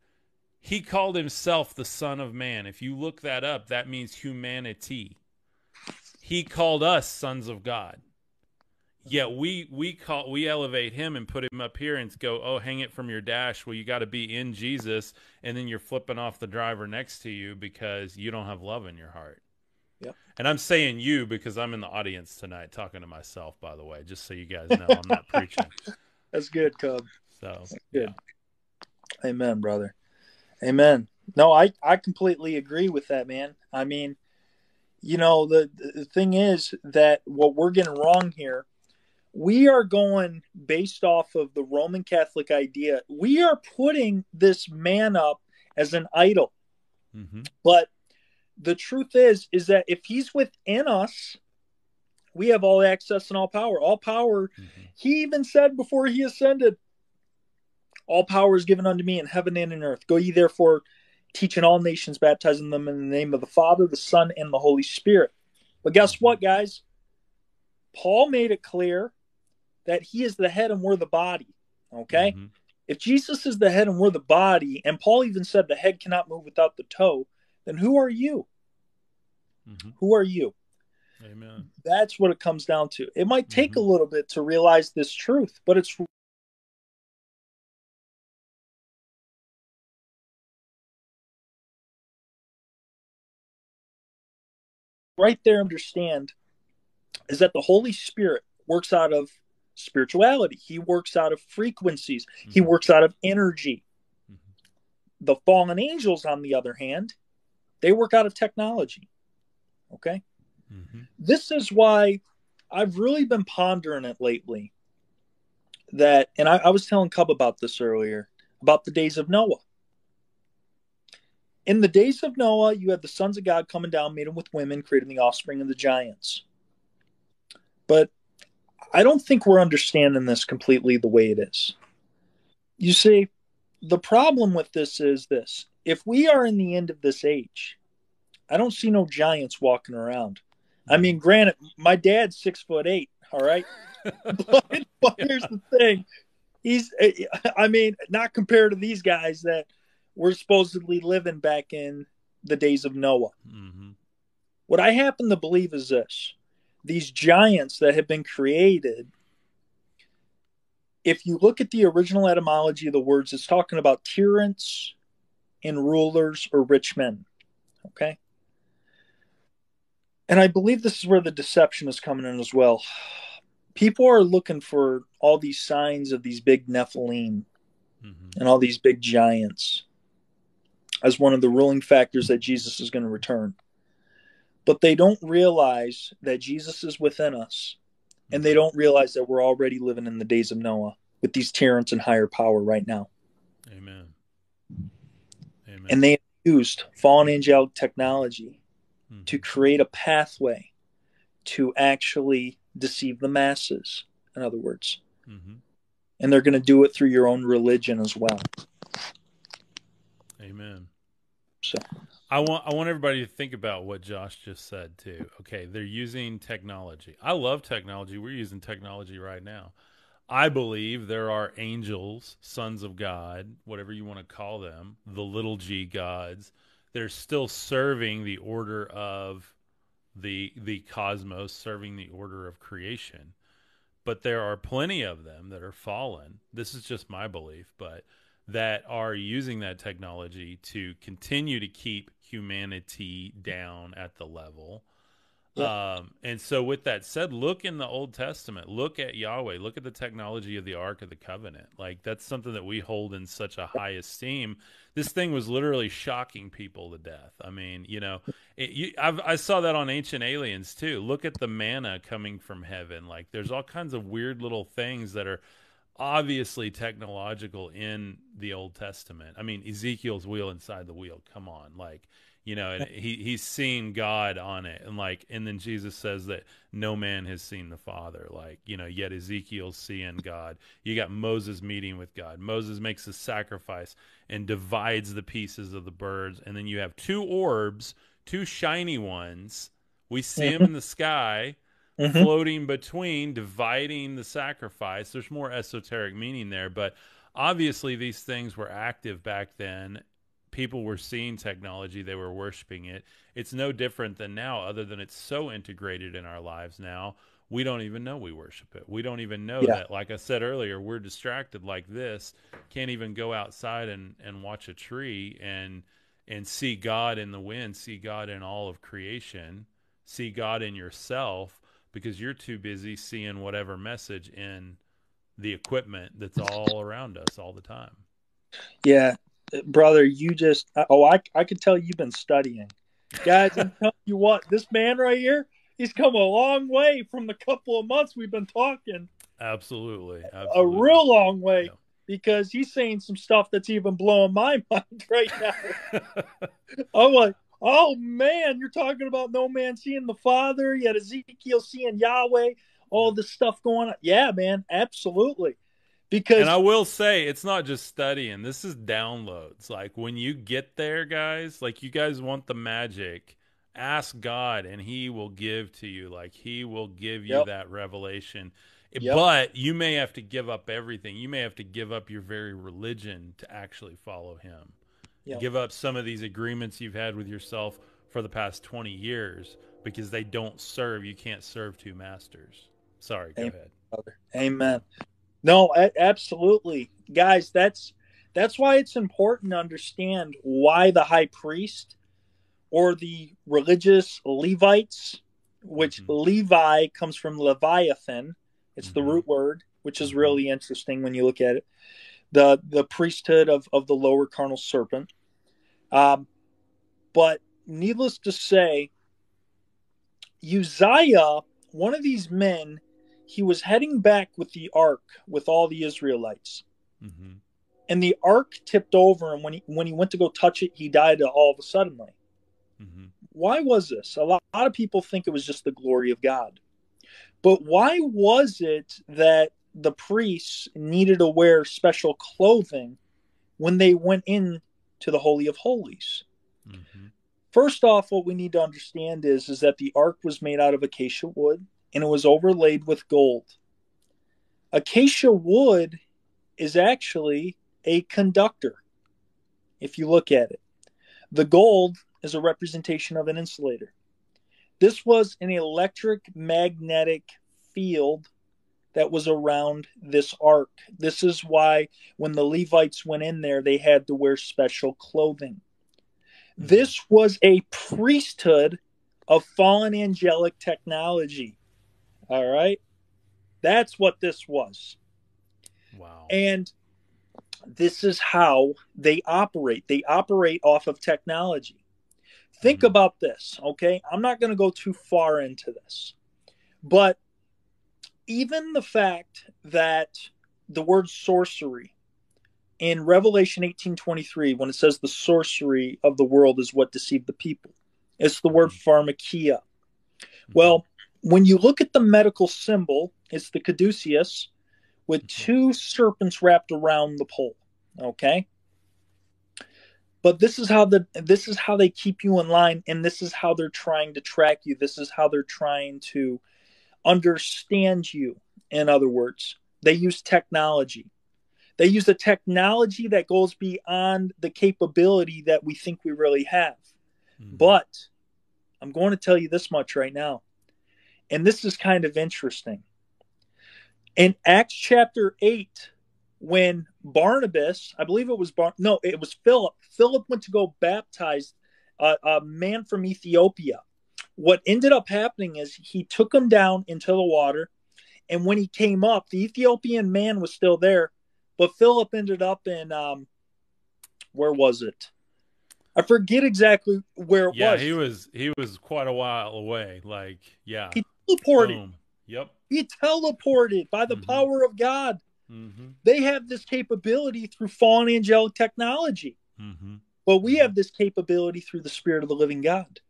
Speaker 2: He called himself the Son of Man. If you look that up, that means humanity. He called us sons of God. Yet we we call we elevate him and put him up here and go, oh, hang it from your dash. Well, you got to be in Jesus, and then you're flipping off the driver next to you because you don't have love in your heart.
Speaker 3: Yeah,
Speaker 2: And I'm saying you because I'm in the audience tonight talking to myself. By the way, just so you guys know, I'm not preaching.
Speaker 3: That's good, Cub.
Speaker 2: So
Speaker 3: Good. Amen, brother. Amen. No, I I completely agree with that, man. I mean, you know, the the thing is that what we're getting wrong here, we are going based off of the Roman Catholic idea. We are putting this man up as an idol.
Speaker 2: hmm
Speaker 3: But the truth is, is that if he's within us, we have all access and all power. All power.
Speaker 2: hmm
Speaker 3: He even said before he ascended, All power is given unto me in heaven and in earth. Go ye therefore, teaching all nations, baptizing them in the name of the Father, the Son, and the Holy Spirit. But guess what, guys? Paul made it clear that he is the head and we're the body. Okay?
Speaker 2: Mhm.
Speaker 3: If Jesus is the head and we're the body, and Paul even said the head cannot move without the toe, then who are you?
Speaker 2: Mhm.
Speaker 3: Who are you?
Speaker 2: Amen.
Speaker 3: That's what it comes down to. It might take
Speaker 2: Mhm.
Speaker 3: a little bit to realize this truth, but it's right there understand is that the Holy Spirit works out of spirituality. He works out of frequencies. He
Speaker 2: Mhm.
Speaker 3: works out of energy.
Speaker 2: Mhm.
Speaker 3: The fallen angels, on the other hand, they work out of technology. Okay?
Speaker 2: Mhm.
Speaker 3: this is why I've really been pondering it lately. That, and I, I was telling Cub about this earlier about the days of Noah. In the days of Noah, you had the sons of God coming down, made them with women, creating the offspring of the giants. But I don't think we're understanding this completely the way it is. You see, the problem with this is this if we are in the end of this age, I don't see no giants walking around. I mean, granted, my dad's six foot eight. All right. but, but here's the thing. He's, I mean, not compared to these guys that were supposedly living back in the days of Noah. Mm-hmm. What I happen to believe is this these giants that have been created, if you look at the original etymology of the words, it's talking about tyrants and rulers or rich men. Okay. And I believe this is where the deception is coming in as well. People are looking for all these signs of these big Nephilim mm-hmm. and all these big giants as one of the ruling factors that Jesus is going to return. But they don't realize that Jesus is within us, and they mm-hmm. don't realize that we're already living in the days of Noah with these tyrants and higher power right now.
Speaker 2: Amen.
Speaker 3: Amen. And they used fallen angelic technology mm-hmm. to create a pathway to actually deceive the masses, in other words. Mm-hmm. And they're going to do it through your own religion as well.
Speaker 2: Amen.
Speaker 3: So
Speaker 2: I want I want everybody to think about what Josh just said too. Okay, they're using technology. I love technology. We're using technology right now. I believe there are angels, sons of God, whatever you want to call them, the little g gods. They're still serving the order of the the cosmos, serving the order of creation. But there are plenty of them that are fallen. This is just my belief, but that are using that technology to continue to keep humanity down at the level. Yeah. Um, and so, with that said, look in the Old Testament, look at Yahweh, look at the technology of the Ark of the Covenant. Like, that's something that we hold in such a high esteem. This thing was literally shocking people to death. I mean, you know, it, you, i saw that on Ancient Aliens too. Look at the manna coming from heaven. Like, there's all kinds of weird little things that are obviously technological in the Old Testament. I mean, Ezekiel's wheel inside the wheel. Come on, like you know, and he he's seen God on it, and like, and then Jesus says that no man has seen the Father. Like, you know, yet Ezekiel's seeing God. You got Moses meeting with God. Moses makes a sacrifice and divides the pieces of the birds, and then you have two orbs, two shiny ones. We see them in the sky mm-hmm. floating between, dividing the sacrifice. There's more esoteric meaning there, but obviously these things were active back then. People were seeing technology, they were worshiping it. It's no different than now, other than it's so integrated in our lives now. We don't even know we worship it. We don't even know yeah. that, like I said earlier, we're distracted like this, can't even go outside and, and watch a tree and and see God in the wind, see God in all of creation, see God in yourself because you're too busy seeing whatever message in the equipment that's all around us all the time.
Speaker 3: Yeah, brother, you just oh, I I could tell you've been studying, guys. I'm telling you what, this man right here, he's come a long way from the couple of months we've been talking.
Speaker 2: Absolutely, absolutely.
Speaker 3: a real long way. Yeah. Because he's saying some stuff that's even blowing my mind right now. I'm like, Oh man, you're talking about no man seeing the Father, yet Ezekiel seeing Yahweh, all this stuff going on. Yeah, man, absolutely. Because
Speaker 2: And I will say it's not just studying. This is downloads. Like when you get there, guys, like you guys want the magic, ask God and he will give to you. Like he will give you yep. that revelation. Yep. But you may have to give up everything. You may have to give up your very religion to actually follow him yep. give up some of these agreements you've had with yourself for the past 20 years because they don't serve. You can't serve two masters. Sorry, go
Speaker 3: Amen,
Speaker 2: ahead.
Speaker 3: Brother. Amen. No, absolutely. Guys, that's that's why it's important to understand why the high priest or the religious Levites, which mm-hmm. Levi comes from Leviathan, it's mm-hmm. the root word, which is mm-hmm. really interesting when you look at it. The the priesthood of, of the lower carnal serpent. Um, but needless to say, Uzziah, one of these men, he was heading back with the ark with all the Israelites. Mm-hmm. And the ark tipped over, and when he when he went to go touch it, he died all of a sudden. Mm-hmm. Why was this? A lot, a lot of people think it was just the glory of God. But why was it that the priests needed to wear special clothing when they went in to the Holy of Holies. Mm-hmm. First off, what we need to understand is, is that the ark was made out of acacia wood and it was overlaid with gold. Acacia wood is actually a conductor, if you look at it. The gold is a representation of an insulator. This was an electric magnetic field that was around this ark. This is why when the Levites went in there, they had to wear special clothing. This was a priesthood of fallen angelic technology. All right. That's what this was.
Speaker 2: Wow.
Speaker 3: And this is how they operate. They operate off of technology. Think
Speaker 2: Mhm.
Speaker 3: about this, okay? I'm not going to go too far into this. But even the fact that the word sorcery in Revelation 18:23 when it says the sorcery of the world is what deceived the people. It's the word pharmakia. Well, when you look at the medical symbol, it's the caduceus with
Speaker 2: Mhm.
Speaker 3: two serpents wrapped around the pole. Okay. But this is how the this is how they keep you in line, and this is how they're trying to track you. This is how they're trying to understand you. In other words, they use technology. They use a technology that goes beyond the capability that we think we really have.
Speaker 2: Mhm.
Speaker 3: But I'm going to tell you this much right now. And this is kind of interesting. In Acts chapter 8, when Barnabas, I believe it was Bar- no, it was Philip. Philip went to go baptize a, a man from Ethiopia. What ended up happening is he took him down into the water, and when he came up, the Ethiopian man was still there, but Philip ended up in um, where was it? I forget exactly where it
Speaker 2: yeah,
Speaker 3: was.
Speaker 2: he was he was quite a while away. Like, yeah.
Speaker 3: He teleported.
Speaker 2: Boom. Yep.
Speaker 3: He teleported by the
Speaker 2: Mhm.
Speaker 3: power of God.
Speaker 2: Mm-hmm.
Speaker 3: They have this capability through fallen angelic technology,
Speaker 2: Mm-hmm.
Speaker 3: but we have this capability through the Spirit of the living God.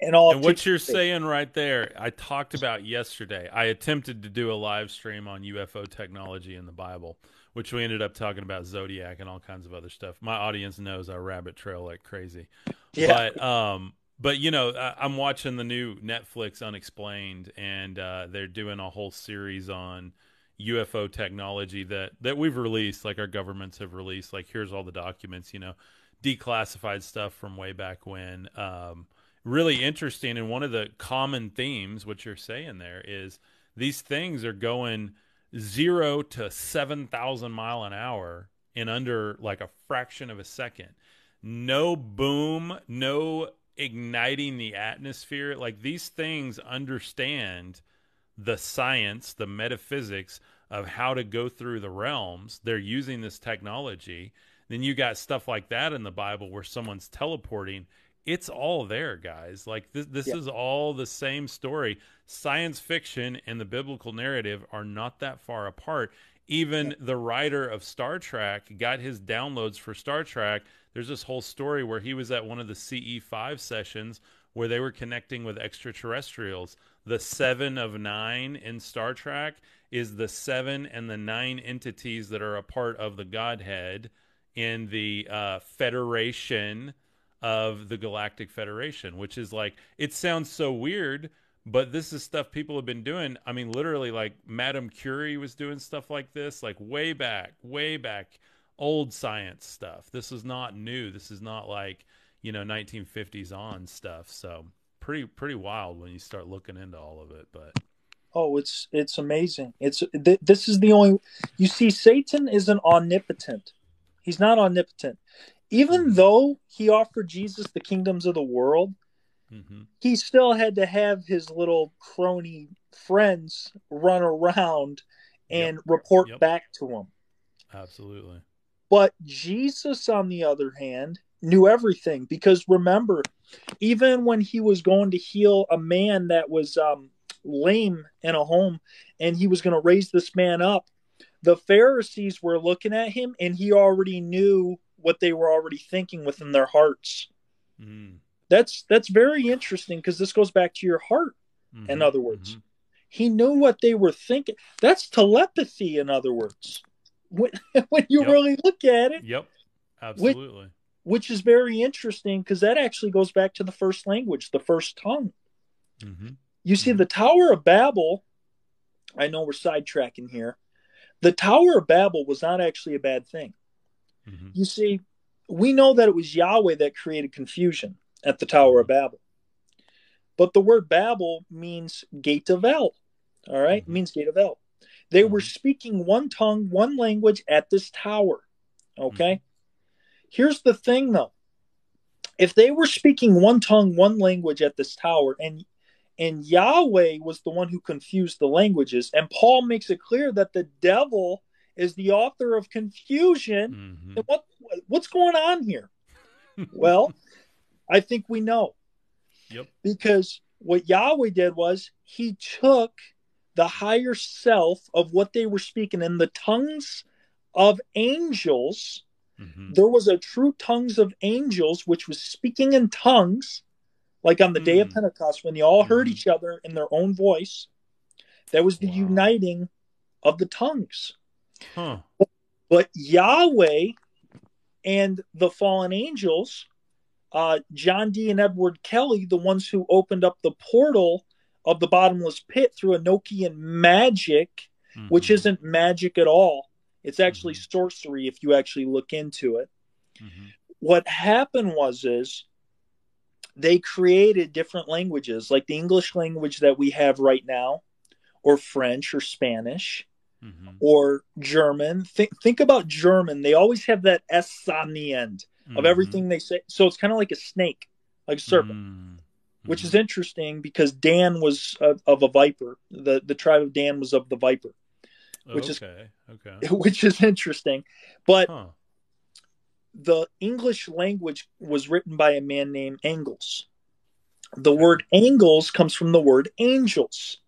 Speaker 3: And all
Speaker 2: And what you're saying right there, I talked about yesterday. I attempted to do a live stream on UFO technology in the Bible, which we ended up talking about zodiac and all kinds of other stuff. My audience knows I rabbit trail like crazy.
Speaker 3: Yeah.
Speaker 2: But um but you know, I, I'm watching the new Netflix Unexplained and uh they're doing a whole series on UFO technology that that we've released like our governments have released like here's all the documents, you know, declassified stuff from way back when um really interesting and one of the common themes what you're saying there is these things are going 0 to 7000 mile an hour in under like a fraction of a second. No boom no igniting the atmosphere. Like these things understand the science the metaphysics of how to go through the realms. They're using this technology. Then you got stuff like that in the bible where someone's teleporting it's all there guys. Like this this
Speaker 3: Yeah.
Speaker 2: is all the same story. Science fiction and the biblical narrative are not that far apart. Even the writer of Star Trek got his downloads for Star Trek. There's this whole story where he was at one of the CE5 sessions where they were connecting with extraterrestrials. The 7 of 9 in Star Trek is the 7 and the 9 entities that are a part of the godhead in the uh, federation of the Galactic Federation, which is like it sounds so weird, but this is stuff people have been doing. I mean, literally, like Madame Curie was doing stuff like this, like way back, way back, old science stuff. This is not new. This is not like you know 1950s on stuff. So pretty pretty wild when you start looking into all of it. But
Speaker 3: Oh, it's it's amazing. It's th- this is the only you see. Satan isn't omnipotent. He's not omnipotent. Even though he offered Jesus the kingdoms of the world,
Speaker 2: mm-hmm.
Speaker 3: he still had to have his little crony friends run around and
Speaker 2: Yep.
Speaker 3: report
Speaker 2: Yep.
Speaker 3: back to him.
Speaker 2: absolutely,
Speaker 3: But Jesus, on the other hand, knew everything because remember, even when he was going to heal a man that was um, lame in a home and he was going to raise this man up, the Pharisees were looking at him and he already knew what they were already thinking within their hearts.
Speaker 2: mm
Speaker 3: That's that's very interesting because this goes back to your heart. In
Speaker 2: Mhm.
Speaker 3: other words,
Speaker 2: Mhm.
Speaker 3: he knew what they were thinking. That's telepathy, in other words. When, when you
Speaker 2: Yep.
Speaker 3: really look at it,
Speaker 2: yep, absolutely,
Speaker 3: which is very interesting because that actually goes back to the first language, the first tongue.
Speaker 2: hmm
Speaker 3: You see, the Tower of Babel, I know we're sidetracking here. The Tower of Babel was not actually a bad thing.
Speaker 2: Mhm.
Speaker 3: You see, we know that it was Yahweh that created confusion at the Tower of Babel. But the word Babel means gate of El. All right?
Speaker 2: Mhm.
Speaker 3: means gate of El. They were
Speaker 2: Mhm.
Speaker 3: speaking one tongue, one language at this tower. Okay? Here's the thing though. If they were speaking one tongue, one language at this tower, and and Yahweh was the one who confused the languages, and Paul makes it clear that the devil is the author of confusion.
Speaker 2: Mhm.
Speaker 3: then What what's going on here? Well, I think we know.
Speaker 2: Yep.
Speaker 3: Because what Yahweh did was he took the higher self of what they were speaking in the tongues of angels.
Speaker 2: Mhm.
Speaker 3: There was a true tongues of angels, which was speaking in tongues, like on the day of
Speaker 2: Hmm.
Speaker 3: Pentecost when they all heard
Speaker 2: Mhm.
Speaker 3: each other in their own voice. That was the
Speaker 2: Wow.
Speaker 3: uniting of the tongues.
Speaker 2: Huh.
Speaker 3: But Yahweh and the fallen angels, uh, John Dee and Edward Kelly, the ones who opened up the portal of the bottomless pit through Enochian magic, which
Speaker 2: Mhm.
Speaker 3: isn't magic at all. It's actually
Speaker 2: Mhm.
Speaker 3: sorcery if you actually look into it.
Speaker 2: Mhm.
Speaker 3: What happened was is they created different languages, like the English language that we have right now, or French or Spanish
Speaker 2: Mhm.
Speaker 3: or German. Think think about German. They always have that S on the end of
Speaker 2: Mhm.
Speaker 3: everything they say. So it's kind of like a snake, like a serpent,
Speaker 2: Mm.
Speaker 3: which is interesting because Dan was of, of a viper. The the tribe of Dan was of the viper, which is-
Speaker 2: okay. Okay.
Speaker 3: which is interesting. But
Speaker 2: Huh.
Speaker 3: the English language was written by a man named Engels. The word angles comes from the word angels.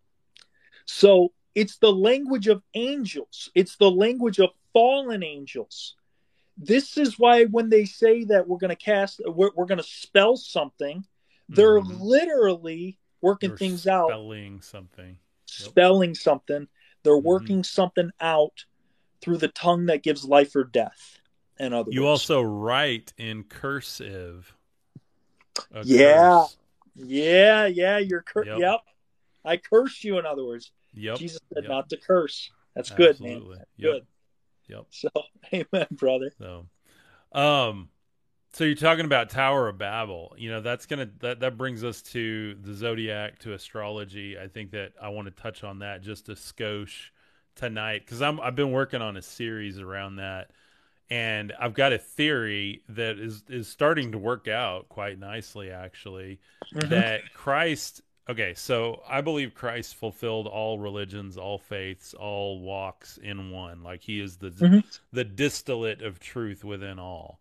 Speaker 3: So it's the language of angels, it's the language of fallen angels. This is why when they say that we're going to cast, we're, we're going to spell something, they're
Speaker 2: Mhm.
Speaker 3: literally working
Speaker 2: You're
Speaker 3: things out,
Speaker 2: Spelling something.
Speaker 3: spelling something. They're
Speaker 2: Mhm.
Speaker 3: working something out through the tongue that gives life or death. In other
Speaker 2: You
Speaker 3: words,
Speaker 2: also write in cursive.
Speaker 3: Yeah.
Speaker 2: curse.
Speaker 3: Yeah, yeah, you're cur-
Speaker 2: Yep.
Speaker 3: yep. I curse you in other words.
Speaker 2: Yep.
Speaker 3: Jesus said
Speaker 2: Yep.
Speaker 3: not to curse. That's good, man. That's
Speaker 2: Yep.
Speaker 3: Good.
Speaker 2: Yep.
Speaker 3: So, amen, brother.
Speaker 2: So, um, so you're talking about Tower of Babel. You know, that's gonna that that brings us to the zodiac, to astrology. I think that I want to touch on that just a skosh tonight because I'm I've been working on a series around that, and I've got a theory that is is starting to work out quite nicely, actually.
Speaker 3: Mhm.
Speaker 2: That Christ. Okay, so I believe Christ fulfilled all religions, all faiths, all walks in one. Like he is the
Speaker 3: Mhm.
Speaker 2: the distillate of truth within all.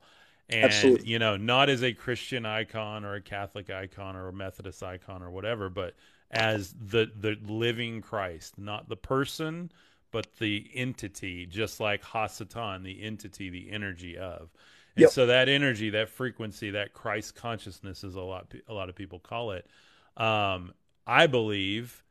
Speaker 2: And
Speaker 3: Absolutely.
Speaker 2: you know, not as a Christian icon or a Catholic icon or a Methodist icon or whatever, but as the the living Christ, not the person, but the entity, just like Hasatan, the entity, the energy of. And
Speaker 3: Yep.
Speaker 2: so that energy, that frequency, that Christ consciousness, is a lot a lot of people call it. Um, I believe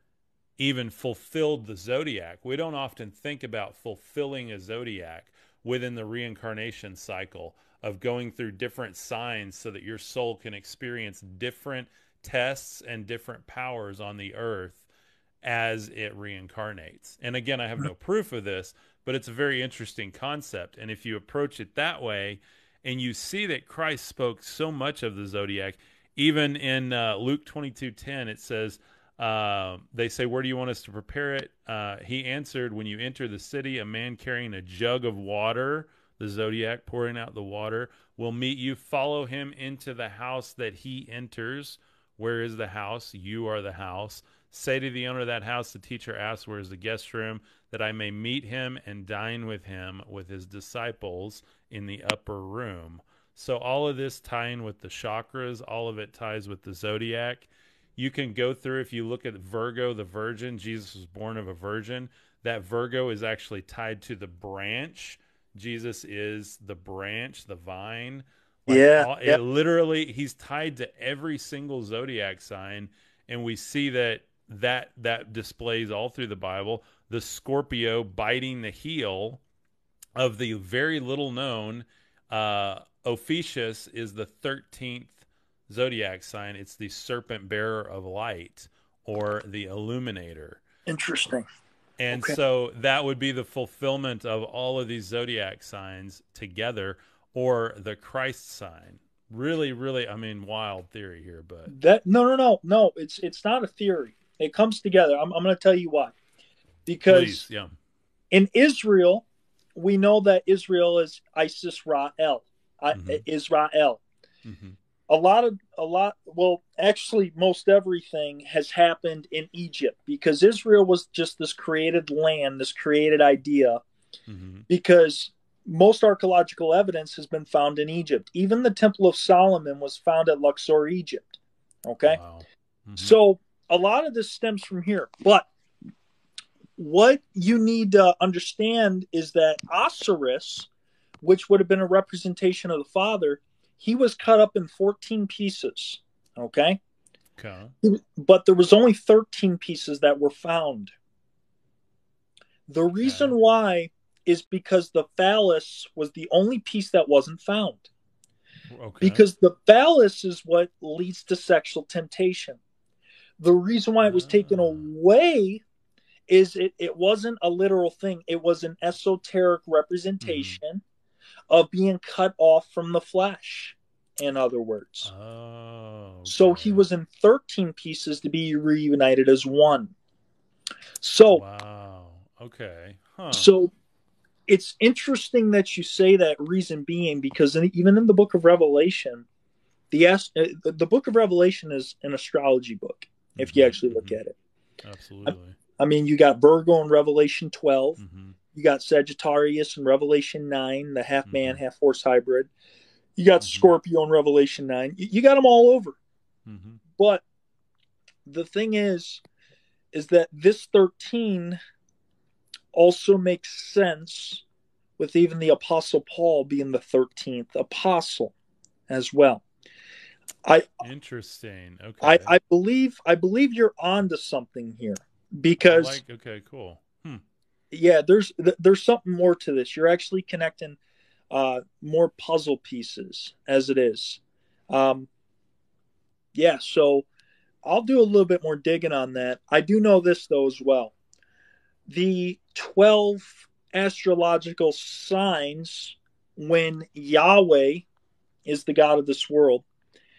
Speaker 2: even fulfilled the zodiac. We don't often think about fulfilling a zodiac within the reincarnation cycle of going through different signs so that your soul can experience different tests and different powers on the earth as it reincarnates. And again, I have no proof of this, but it's a very interesting concept. And if you approach it that way and you see that Christ spoke so much of the zodiac, even in uh, Luke 22:10 it says uh, they say, Where do you want us to prepare it? Uh, he answered, When you enter the city, a man carrying a jug of water, the zodiac pouring out the water, will meet you. Follow him into the house that he enters. Where is the house? You are the house. Say to the owner of that house, the teacher asks, Where is the guest room? That I may meet him and dine with him with his disciples in the upper room. So, all of this tying with the chakras, all of it ties with the zodiac you can go through if you look at Virgo, the virgin, Jesus was born of a virgin. That Virgo is actually tied to the branch. Jesus is the branch, the vine.
Speaker 3: Yeah,
Speaker 2: all-
Speaker 3: yep.
Speaker 2: it literally he's tied to every single zodiac sign and we see that that that displays all through the Bible. The Scorpio biting the heel of the very little known uh Ophiuchus is the 13th zodiac sign. It's the serpent bearer of light or the illuminator.
Speaker 3: Interesting.
Speaker 2: And
Speaker 3: Okay.
Speaker 2: so that would be the fulfillment of all of these zodiac signs together or the Christ sign. Really, really, I mean, wild theory here, but
Speaker 3: That no, no, no, no. It's it's not a theory. It comes together. I'm I'm going to tell you why. Because
Speaker 2: please, yeah.
Speaker 3: in Israel, we know that Israel is Isis I
Speaker 2: Mhm.
Speaker 3: Israel.
Speaker 2: hmm
Speaker 3: A lot of a lot. Well, actually, most everything has happened in Egypt because Israel was just this created land, this created idea.
Speaker 2: hmm
Speaker 3: Because most archaeological evidence has been found in Egypt. Even the Temple of Solomon was found at Luxor, Egypt. Okay.
Speaker 2: Wow. Mhm.
Speaker 3: So a lot of this stems from here. But what you need to understand is that Osiris, which would have been a representation of the father, he was cut up in 14 pieces. Okay.
Speaker 2: okay.
Speaker 3: But there was only 13 pieces that were found. The reason
Speaker 2: Okay.
Speaker 3: why is because the phallus was the only piece that wasn't found
Speaker 2: Okay.
Speaker 3: because the phallus is what leads to sexual temptation. The reason why it was taken
Speaker 2: Ah.
Speaker 3: away is it, it wasn't a literal thing, it was an esoteric representation of being cut off from the flesh, in other words.
Speaker 2: oh.
Speaker 3: So he was in 13 pieces to be reunited as one. So,
Speaker 2: Wow. Okay. Huh.
Speaker 3: so it's interesting that you say that reason being because in, even in the book of Revelation, the uh, the book of Revelation is an astrology book. If you
Speaker 2: Mhm,
Speaker 3: actually look
Speaker 2: mhm.
Speaker 3: at it,
Speaker 2: Absolutely.
Speaker 3: I mean, you got Virgo in Revelation 12,
Speaker 2: hmm
Speaker 3: you got Sagittarius in Revelation 9, the half man,
Speaker 2: Mhm.
Speaker 3: half horse hybrid. You got
Speaker 2: Mhm.
Speaker 3: Scorpio in Revelation 9. You, you got them all over.
Speaker 2: hmm
Speaker 3: But the thing is, is that this 13 also makes sense with even the Apostle Paul being the 13th apostle as well.
Speaker 2: I Interesting. Okay.
Speaker 3: I, I believe I believe you're onto something here because
Speaker 2: like. Okay. Cool.
Speaker 3: Yeah, there's there's something more to this. You're actually connecting uh, more puzzle pieces as it is. Um, yeah, so I'll do a little bit more digging on that. I do know this though as well. The twelve astrological signs when Yahweh is the God of this world,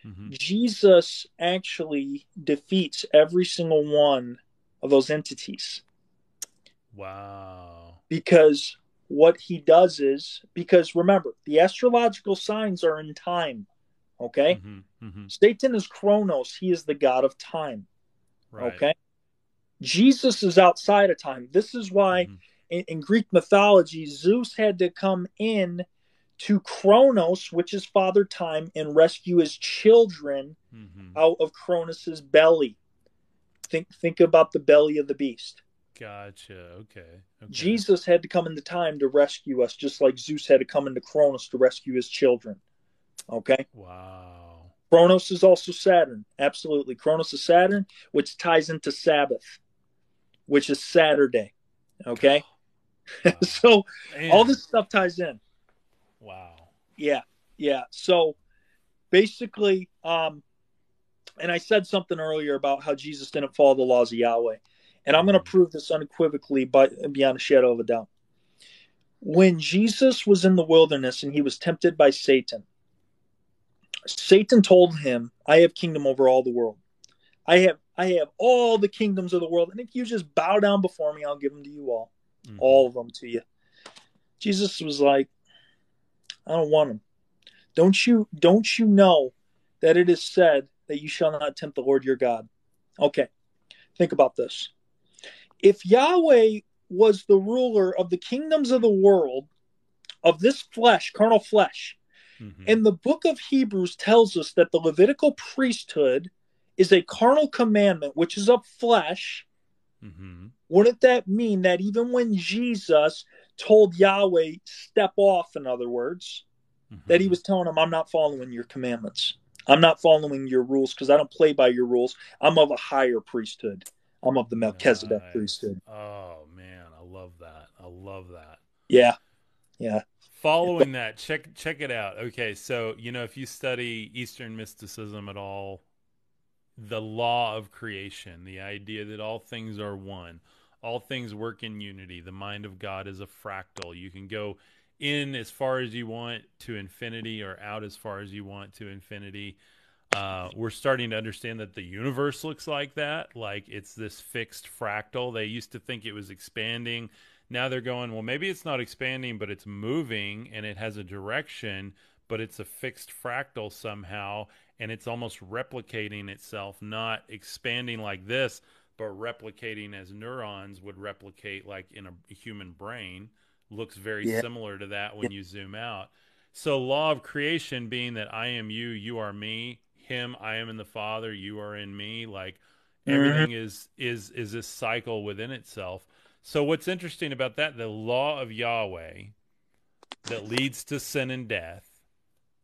Speaker 2: hmm
Speaker 3: Jesus actually defeats every single one of those entities
Speaker 2: Wow.
Speaker 3: because what he does is because remember the astrological signs are in time okay
Speaker 2: hmm hmm
Speaker 3: satan is chronos he is the god of time
Speaker 2: Right.
Speaker 3: okay jesus is outside of time this is why
Speaker 2: Mhm.
Speaker 3: in, in greek mythology zeus had to come in to chronos which is father time and rescue his children
Speaker 2: Mhm.
Speaker 3: out of Cronus's belly. Think think about the belly of the beast.
Speaker 2: Gotcha. Okay. okay.
Speaker 3: Jesus had to come in the time to rescue us, just like Zeus had to come into Cronus to rescue his children. Okay?
Speaker 2: Wow.
Speaker 3: Kronos is also Saturn. Absolutely. Kronos is Saturn, which ties into Sabbath, which is Saturday. Okay?
Speaker 2: Wow.
Speaker 3: so
Speaker 2: Man.
Speaker 3: all this stuff ties in.
Speaker 2: Wow.
Speaker 3: Yeah, yeah. So basically, um, and I said something earlier about how Jesus didn't follow the laws of Yahweh, and I'm going to prove this unequivocally, but beyond a shadow of a doubt. When Jesus was in the wilderness and he was tempted by Satan, Satan told him, "I have kingdom over all the world. I have, I have all the kingdoms of the world, and if you just bow down before me, I'll give them to you all."
Speaker 2: Mhm.
Speaker 3: all of them to you. Jesus was like, I don't want them. Don't you don't you know that it is said that you shall not tempt the Lord your God? Okay. Think about this. If Yahweh was the ruler of the kingdoms of the world, of this flesh, carnal flesh,
Speaker 2: Mhm.
Speaker 3: and the book of Hebrews tells us that the Levitical priesthood is a carnal commandment, which is of flesh,
Speaker 2: Mhm.
Speaker 3: wouldn't that mean that even when Jesus told Yahweh, step off, in other words, that he was telling him, I'm not following your commandments. I'm not following your rules because I don't play by your rules. I'm of a higher priesthood. I'm of the Melchizedek
Speaker 2: Nice.
Speaker 3: priesthood.
Speaker 2: Oh man, I love that. I love that.
Speaker 3: Yeah. Yeah.
Speaker 2: Following that, check check it out. Okay, so you know if you study Eastern mysticism at all, the law of creation, the idea that all things are one, all things work in unity. The mind of God is a fractal. You can go in as far as you want to infinity or out as far as you want to infinity. Uh, we're starting to understand that the universe looks like that, like it's this fixed fractal. They used to think it was expanding. Now they're going, well, maybe it's not expanding, but it's moving and it has a direction, but it's a fixed fractal somehow, and it's almost replicating itself, not expanding like this, but replicating as neurons would replicate, like in a human brain. Looks very yeah. similar to that when yeah. you zoom out. So, law of creation being that I am you, you are me, him i am in the father you are in me like mm-hmm. everything mm-hmm. is is is this cycle within itself so what's interesting about that the law of yahweh that leads to sin and death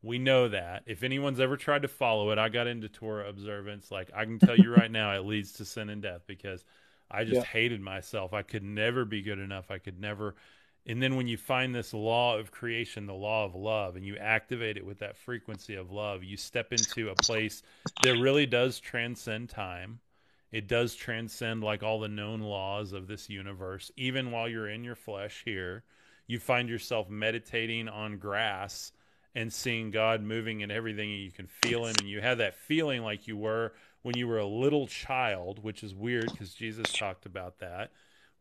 Speaker 2: we know that if anyone's ever tried to follow it i got into torah observance like i can tell you right now it leads to sin and death because i just yeah. hated myself i could never be good enough i could never and then when you find this law of creation, the law of love, and you activate it with that frequency of love, you step into a place that really does transcend time. It does transcend like all the known laws of this universe. Even while you're in your flesh here, you find yourself meditating on grass and seeing God moving in everything, and you can feel Him, and you have that feeling like you were when you were a little child, which is weird because Jesus talked about that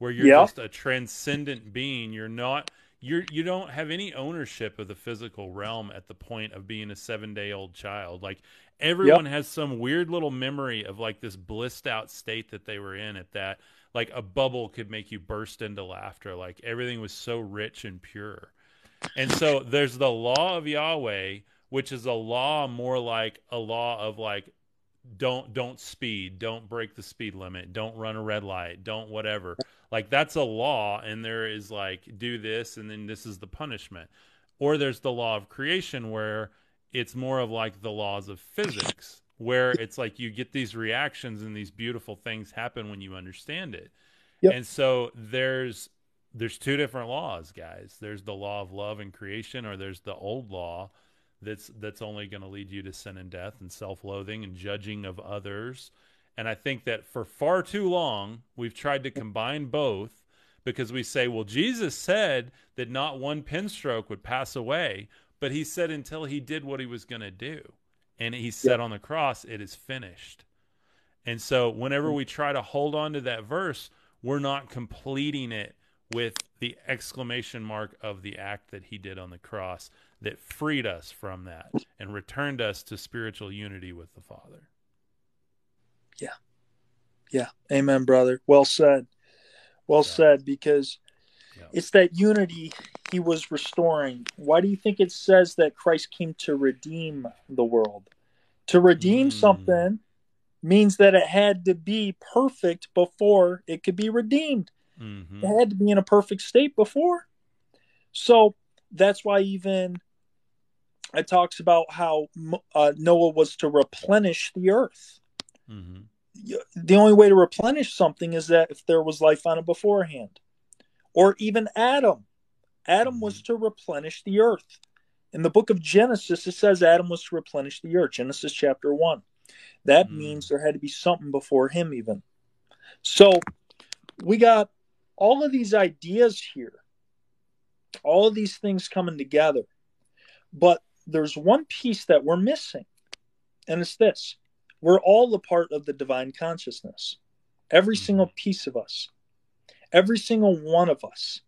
Speaker 2: where you're yep. just a transcendent being. You're not you're you don't have any ownership of the physical realm at the point of being a seven day old child. Like everyone yep. has some weird little memory of like this blissed out state that they were in at that like a bubble could make you burst into laughter. Like everything was so rich and pure. And so there's the law of Yahweh, which is a law more like a law of like don't don't speed, don't break the speed limit, don't run a red light, don't whatever. Like that's a law and there is like do this and then this is the punishment. Or there's the law of creation where it's more of like the laws of physics where it's like you get these reactions and these beautiful things happen when you understand it. Yep. And so there's there's two different laws, guys. There's the law of love and creation or there's the old law that's that's only going to lead you to sin and death and self-loathing and judging of others. And I think that for far too long we've tried to combine both because we say, well, Jesus said that not one pen stroke would pass away, but he said until he did what he was going to do. And he said on the cross, it is finished. And so whenever we try to hold on to that verse, we're not completing it with the exclamation mark of the act that he did on the cross that freed us from that and returned us to spiritual unity with the Father.
Speaker 3: Yeah. Yeah. Amen, brother. Well said. Well yeah. said, because yeah. it's that unity he was restoring. Why do you think it says that Christ came to redeem the world? To redeem mm. something means that it had to be perfect before it could be redeemed. Mm-hmm. It had to be in a perfect state before. So that's why even it talks about how uh, Noah was to replenish the earth. Mm-hmm. The only way to replenish something is that if there was life on it beforehand, or even Adam. Adam mm-hmm. was to replenish the earth. In the book of Genesis, it says Adam was to replenish the earth. Genesis chapter one. That mm-hmm. means there had to be something before him, even. So we got all of these ideas here, all of these things coming together. But there's one piece that we're missing, and it's this we're all a part of the divine consciousness. Every mm-hmm. single piece of us, every single one of us.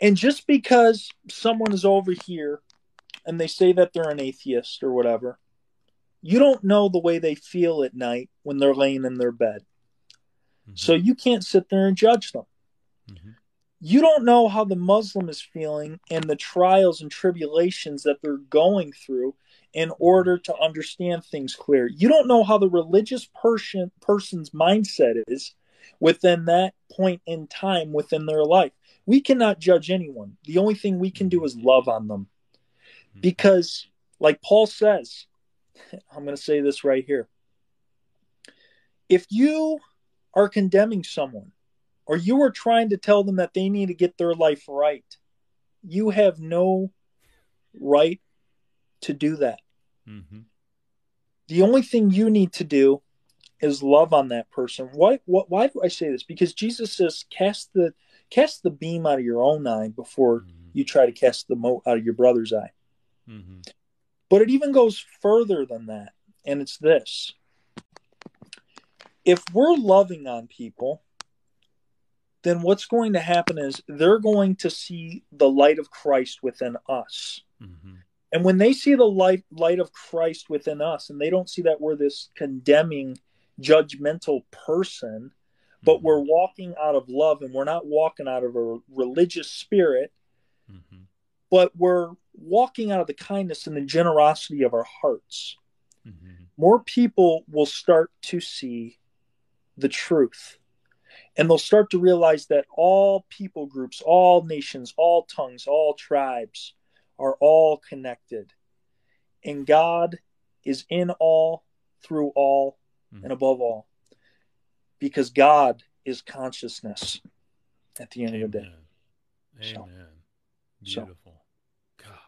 Speaker 3: And just because someone is over here and they say that they're an atheist or whatever, you don't know the way they feel at night when they're laying in their bed. Mm-hmm. So you can't sit there and judge them. Mm-hmm you don't know how the Muslim is feeling and the trials and tribulations that they're going through in order to understand things clear. You don't know how the religious person person's mindset is within that point in time within their life. We cannot judge anyone. The only thing we can do is love on them. Hmm. Because like Paul says, I'm going to say this right here. If you are condemning someone or you are trying to tell them that they need to get their life right, you have no right to do that. Mm-hmm. The only thing you need to do is love on that person. Why what why do I say this? Because Jesus says cast the cast the beam out of your own eye before mm-hmm. you try to cast the mote out of your brother's eye. Mm-hmm. But it even goes further than that. And it's this. If we're loving on people, then what's going to happen is they're going to see the light of Christ within us. Mm-hmm. And when they see the light light of Christ within us, and they don't see that we're this condemning, judgmental person, but mm-hmm. we're walking out of love, and we're not walking out of a religious spirit, mm-hmm. but we're walking out of the kindness and the generosity of our hearts. Mm-hmm. More people will start to see the truth. And they'll start to realize that all people groups, all nations, all tongues, all tribes, are all connected. And God is in all, through all, mm-hmm. and above all. Because God is consciousness at the end Amen. of the day.
Speaker 2: Amen. So, Beautiful. So. God.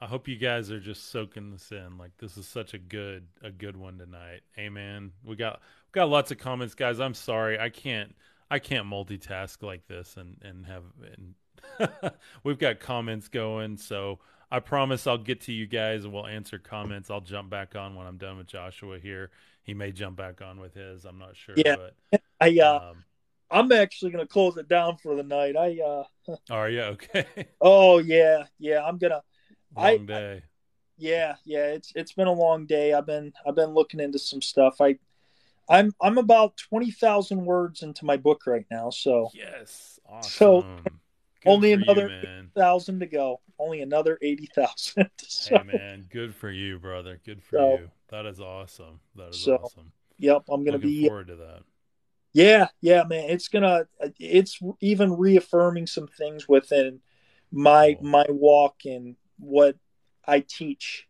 Speaker 2: I hope you guys are just soaking this in. Like this is such a good a good one tonight. Amen. We got we got lots of comments, guys. I'm sorry. I can't I can't multitask like this and and have and We've got comments going, so I promise I'll get to you guys and we'll answer comments. I'll jump back on when I'm done with Joshua here. He may jump back on with his. I'm not sure.
Speaker 3: Yeah,
Speaker 2: but,
Speaker 3: I uh, um, I'm actually gonna close it down for the night. I uh,
Speaker 2: are you okay?
Speaker 3: oh yeah, yeah. I'm gonna.
Speaker 2: Long I, day.
Speaker 3: I, yeah, yeah. It's it's been a long day. I've been I've been looking into some stuff. I I'm I'm about twenty thousand words into my book right now. So
Speaker 2: yes, awesome.
Speaker 3: So Good Only another thousand to go. Only another eighty thousand.
Speaker 2: So. Hey man, good for you, brother. Good for so, you. That is awesome. That is so, awesome.
Speaker 3: Yep, I'm gonna
Speaker 2: Looking
Speaker 3: be
Speaker 2: forward to that.
Speaker 3: Yeah, yeah, man. It's gonna. It's even reaffirming some things within my my walk and what I teach.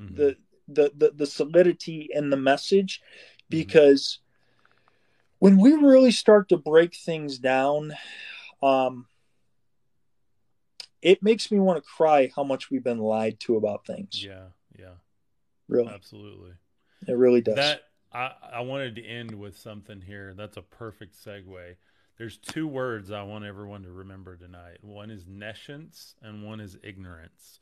Speaker 3: Mm-hmm. The, the the the solidity and the message, mm-hmm. because mm-hmm. when we really start to break things down, um, it makes me want to cry how much we've been lied to about things.
Speaker 2: Yeah, yeah.
Speaker 3: Really.
Speaker 2: Absolutely.
Speaker 3: It really does.
Speaker 2: That I, I wanted to end with something here. That's a perfect segue. There's two words I want everyone to remember tonight. One is nescience and one is ignorance.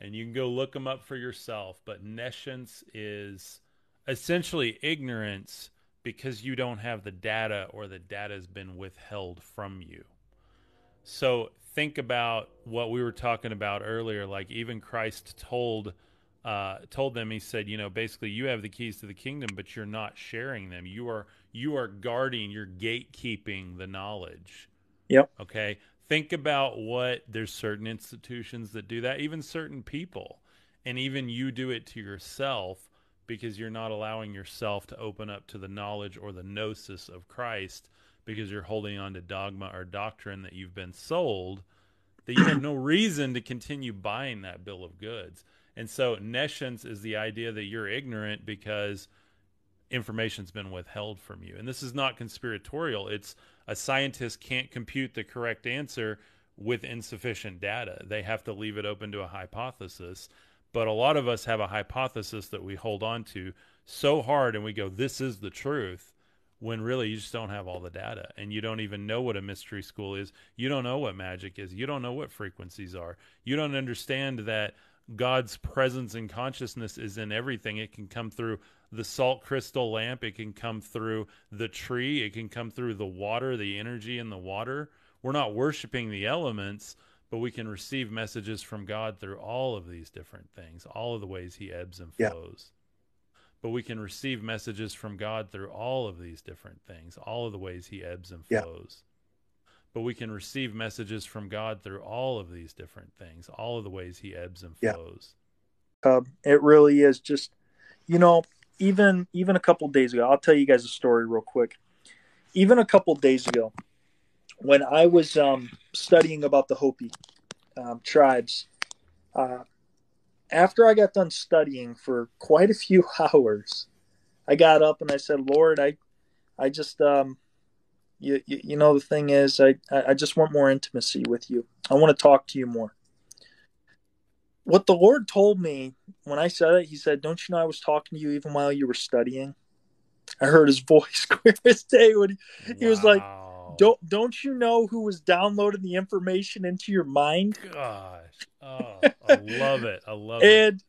Speaker 2: And you can go look them up for yourself, but nescience is essentially ignorance because you don't have the data or the data has been withheld from you. So think about what we were talking about earlier, like even Christ told uh, told them, he said, you know, basically, you have the keys to the kingdom, but you're not sharing them. You are you are guarding, you're gatekeeping the knowledge.
Speaker 3: Yep.
Speaker 2: Okay. Think about what there's certain institutions that do that, even certain people, and even you do it to yourself because you're not allowing yourself to open up to the knowledge or the gnosis of Christ because you're holding on to dogma or doctrine that you've been sold that you have no reason to continue buying that bill of goods. And so nescience is the idea that you're ignorant because information's been withheld from you. And this is not conspiratorial. It's a scientist can't compute the correct answer with insufficient data. They have to leave it open to a hypothesis. But a lot of us have a hypothesis that we hold on to so hard and we go, this is the truth when really you just don't have all the data and you don't even know what a mystery school is. You don't know what magic is. You don't know what frequencies are. You don't understand that God's presence and consciousness is in everything. It can come through the salt crystal lamp, it can come through the tree, it can come through the water, the energy in the water. We're not worshiping the elements, but we can receive messages from God through all of these different things, all of the ways he ebbs and flows. Yeah but we can receive messages from God through all of these different things, all of the ways He ebbs and flows. Yeah. But we can receive messages from God through all of these different things, all of the ways He ebbs and flows.
Speaker 3: Yeah. Um, it really is just, you know, even even a couple days ago. I'll tell you guys a story real quick. Even a couple days ago, when I was um, studying about the Hopi um, tribes, uh, after I got done studying for quite a few hours, I got up and I said, Lord, I, I just, um, you, you, you know, the thing is, I, I just want more intimacy with you. I want to talk to you more. What the Lord told me when I said it, He said, Don't you know I was talking to you even while you were studying? I heard his voice clear as day when he, he was like,
Speaker 2: Wow.
Speaker 3: "Don't don't you know who was downloading the information into your mind?"
Speaker 2: Gosh. Oh, I love it. I love it.
Speaker 3: And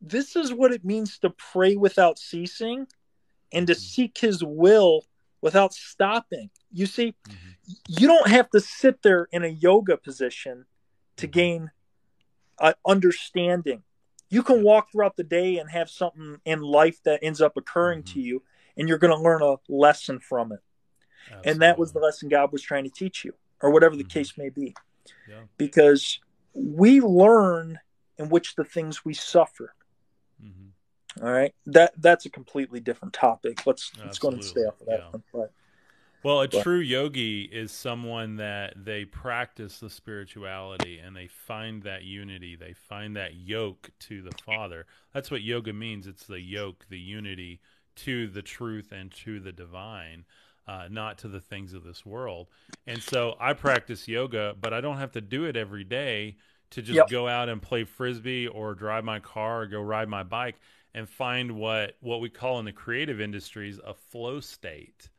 Speaker 3: this is what it means to pray without ceasing and to
Speaker 2: Mhm.
Speaker 3: seek his will without stopping. You see,
Speaker 2: Mhm.
Speaker 3: you don't have to sit there in a yoga position to
Speaker 2: Mhm.
Speaker 3: gain uh, understanding. You can walk throughout the day and have something in life that ends up occurring to
Speaker 2: Mhm.
Speaker 3: you, and you're going to learn a lesson from it. And that was the lesson God was trying to teach you, or whatever the
Speaker 2: Mhm.
Speaker 3: case may be.
Speaker 2: Yeah.
Speaker 3: Because we learn in which the things we suffer.
Speaker 2: Mhm.
Speaker 3: All right, that that's a completely different topic. Let's let's go and stay off of that
Speaker 2: yeah.
Speaker 3: one. But
Speaker 2: Well, a
Speaker 3: But-
Speaker 2: true yogi is someone that they practice the spirituality and they find that unity. They find that yoke to the Father. That's what yoga means. It's the yoke, the unity to the truth and to the divine, uh, not to the things of this world. And so I practice yoga, but I don't have to do it every day to just
Speaker 3: Yep.
Speaker 2: go out and play frisbee or drive my car or go ride my bike and find what what we call in the creative industries a flow state.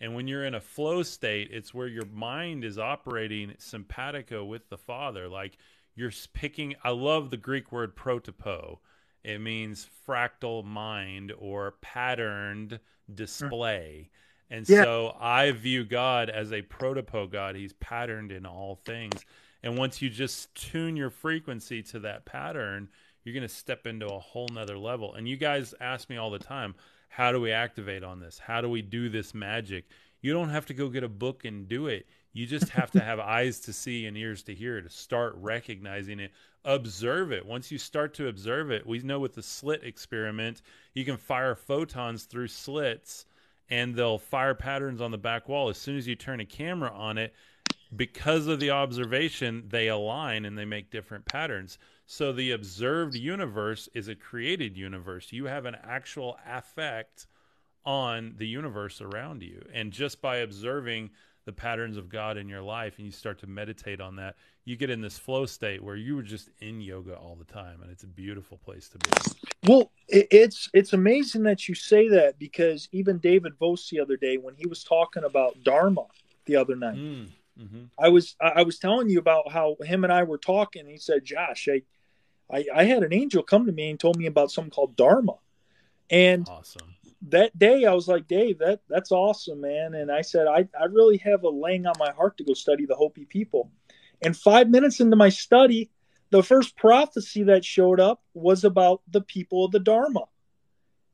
Speaker 2: And when you're in a flow state, it's where your mind is operating simpatico with the Father. Like you're picking, I love the Greek word protopo. It means fractal mind or patterned display. And
Speaker 3: Yeah.
Speaker 2: so I view God as a protopo God. He's patterned in all things. And once you just tune your frequency to that pattern, you're going to step into a whole nother level. And you guys ask me all the time, how do we activate on this? How do we do this magic? You don't have to go get a book and do it. You just have to have eyes to see and ears to hear to start recognizing it. Observe it. Once you start to observe it, we know with the slit experiment, you can fire photons through slits and they'll fire patterns on the back wall. As soon as you turn a camera on it, because of the observation, they align and they make different patterns. So the observed universe is a created universe. You have an actual affect on the universe around you. And just by observing the patterns of God in your life and you start to meditate on that, you get in this flow state where you were just in yoga all the time. And it's a beautiful place to be.
Speaker 3: well, it's it's amazing that you say that because even David Vos the other day when he was talking about Dharma the other night,
Speaker 2: Mm, hmm
Speaker 3: I was I I was telling you about how him and I were talking. He said, "Josh, I, I I had an angel come to me and told me about something called Dharma," and
Speaker 2: Awesome.
Speaker 3: That day I was like, Dave, that that's awesome, man. And I said, I, I really have a laying on my heart to go study the Hopi people. And five minutes into my study, the first prophecy that showed up was about the people of the Dharma.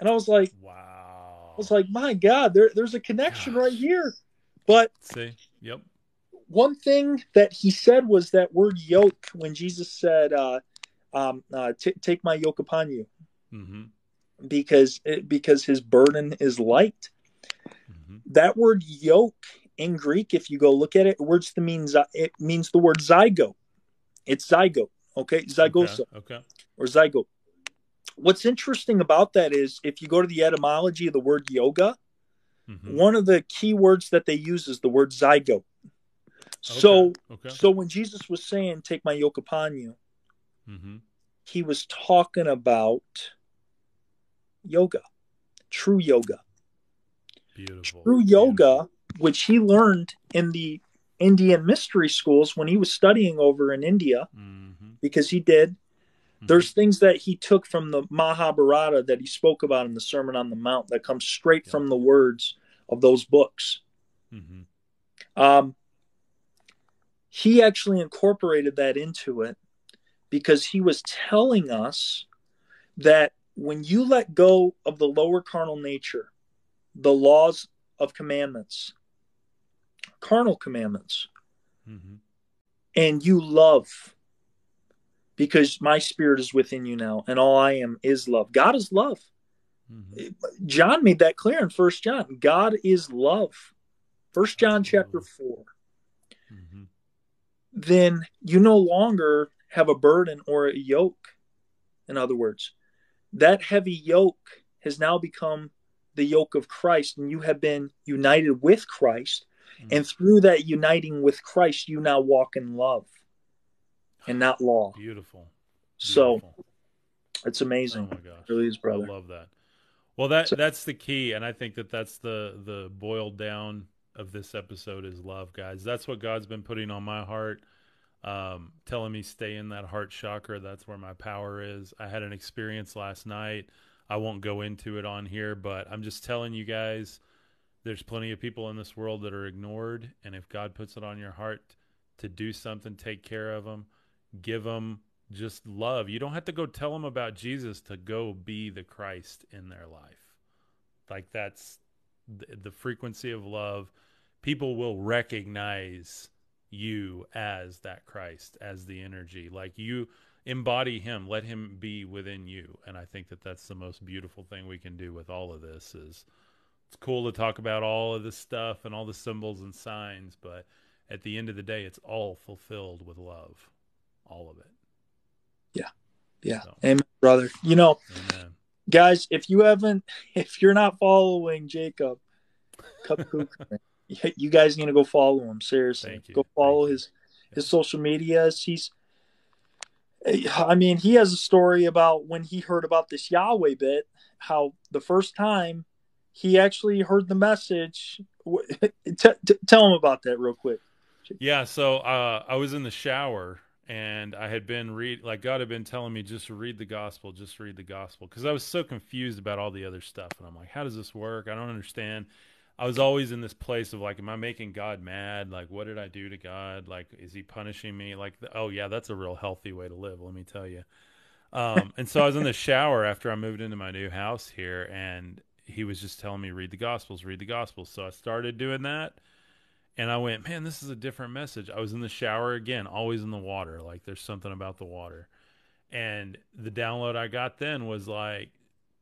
Speaker 3: And I was like,
Speaker 2: Wow.
Speaker 3: I was like, my God, there, there's a connection right here. But
Speaker 2: See? Yep.
Speaker 3: one thing that he said was that word yoke when Jesus said, uh, um, uh, t- take my yoke upon you Mm
Speaker 2: hmm
Speaker 3: because because his burden is light.
Speaker 2: hmm
Speaker 3: that word yoke in Greek, if you go look at it, words that means it means the word zygote. It's zygote, okay, zygosa
Speaker 2: Okay. okay.
Speaker 3: or zygote. What's interesting about that is if you go to the etymology of the word yoga,
Speaker 2: Mhm.
Speaker 3: one of the key words that they use is the word zygote. So,
Speaker 2: Okay. okay.
Speaker 3: so when Jesus was saying, "Take my yoke upon you,"
Speaker 2: hmm
Speaker 3: he was talking about yoga, true yoga.
Speaker 2: Beautiful.
Speaker 3: True yoga, which he learned in the Indian mystery schools when he was studying over in India,
Speaker 2: hmm
Speaker 3: because he did. There's things that he took from the Mahabharata that he spoke about in the Sermon on the Mount that comes straight from the words of those books.
Speaker 2: Mm-hmm.
Speaker 3: Um, he actually incorporated that into it because he was telling us that when you let go of the lower carnal nature, the laws of commandments, carnal commandments,
Speaker 2: hmm
Speaker 3: and you love, because my spirit is within you now, and all I am is love. God is love.
Speaker 2: hmm
Speaker 3: John made that clear in First John. God is love. First John chapter four.
Speaker 2: hmm
Speaker 3: then you no longer have a burden or a yoke. In other words, that heavy yoke has now become the yoke of Christ, and you have been united with Christ. Mm. And through that uniting with Christ, you now walk in love and not law.
Speaker 2: Beautiful.
Speaker 3: So
Speaker 2: Beautiful.
Speaker 3: it's
Speaker 2: oh
Speaker 3: amazing.
Speaker 2: my gosh.
Speaker 3: It really is, brother.
Speaker 2: I love that. Well, that so, that's the key, and I think that that's the the boiled down of this episode is love, guys. That's what God's been putting on my heart, um, telling me stay in that heart chakra. That's where my power is. I had an experience last night. I won't go into it on here, but I'm just telling you guys, there's plenty of people in this world that are ignored, and if God puts it on your heart to do something, take care of them, give them just love. You don't have to go tell them about Jesus to go be the Christ in their life. Like that's the, the frequency of love. People will recognize you as that Christ, as the energy. Like you embody him, let him be within you. And I think that that's the most beautiful thing we can do with all of this is it's cool to talk about all of this stuff and all the symbols and signs, but at the end of the day, it's all fulfilled with love. All of it.
Speaker 3: Yeah. Yeah. So. Amen, brother. You know, Amen. guys, if you haven't, if you're not following Jacob, you guys need to go follow him. Seriously, go follow Thank his you. his social medias. He's, I mean, he has a story about when he heard about this Yahweh bit. How the first time he actually heard the message. T- t- tell him about that real quick.
Speaker 2: Yeah, so uh, I was in the shower and I had been read like God had been telling me just read the gospel, just read the gospel because I was so confused about all the other stuff and I'm like, how does this work? I don't understand. I was always in this place of like, am I making God mad? Like, what did I do to God? Like, is He punishing me? Like, oh yeah, that's a real healthy way to live. Let me tell you. Um, and so I was in the shower after I moved into my new house here, and he was just telling me read the gospels, read the gospels. So I started doing that and I went, man, this is a different message. I was in the shower again, always in the water. Like there's something about the water. And the download I got then was like,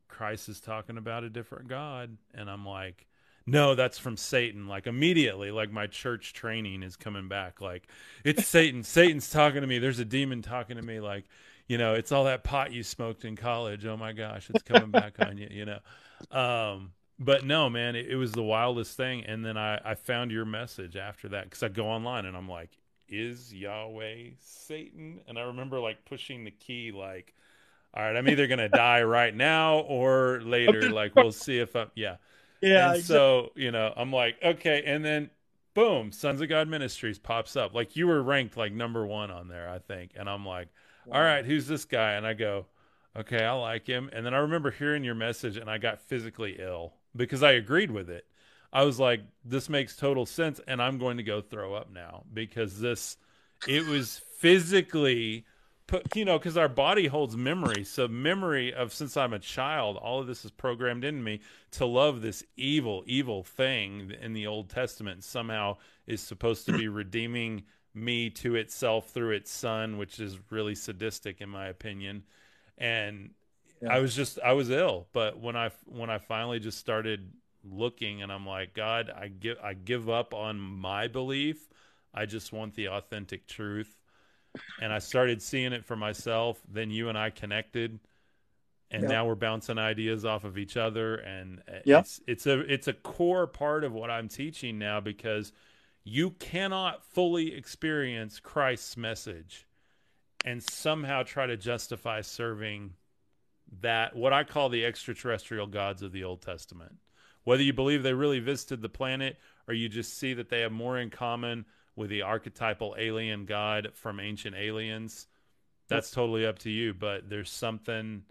Speaker 2: Christ is talking about a different God. And I'm like, no, that's from Satan. Like immediately, like my church training is coming back. Like it's Satan. Satan's talking to me. There's a demon talking to me. Like, you know, it's all that pot you smoked in college. Oh my gosh, it's coming back on you, you know. Um, but no, man, it, it, was the wildest thing. And then I, I found your message after that because I go online and I'm like, is Yahweh Satan? And I remember like pushing the key, like, all right, I'm either gonna die right now or later. Like we'll see if I'm yeah. Yeah. Exactly. so, you know, I'm like, okay, and then boom, Sons of God Ministries pops up. Like you were ranked like number one on there, I think. And I'm like, wow. all right, who's this guy? And I go, Okay, I like him. And then I remember hearing your message and I got physically ill because I agreed with it. I was like, this makes total sense, and I'm going to go throw up now because this, it was physically, put, you know, because our body holds memory. So, memory of since I'm a child, all of this is programmed in me to love this evil, evil thing in the Old Testament somehow is supposed to be redeeming me to itself through its son, which is really sadistic in my opinion. And yeah. I was just I was ill, but when I when I finally just started looking and I'm like, God, I give I give up on my belief. I just want the authentic truth. And I started seeing it for myself. Then you and I connected and yep. now we're bouncing ideas off of each other and yep. it's it's a it's a core part of what I'm teaching now because you cannot fully experience Christ's message and somehow try to justify serving that what I call the extraterrestrial gods of the Old Testament. Whether you believe they really visited the planet or you just see that they have more in common with the archetypal alien god from ancient aliens, that's totally up to you. But there's something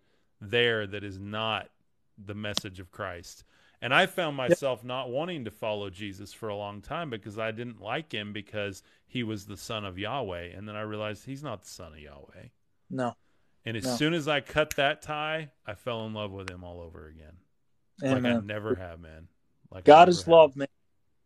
Speaker 2: there that is not the message of Christ. And I found myself not wanting to follow Jesus for a long time because I didn't like him because he was the son of Yahweh. And then I realized he's not the son of Yahweh.
Speaker 3: No.
Speaker 2: And as no. soon as I cut that tie, I fell in love with him all over again. Amen. Like I never have, man. Like
Speaker 3: God is have. love, man.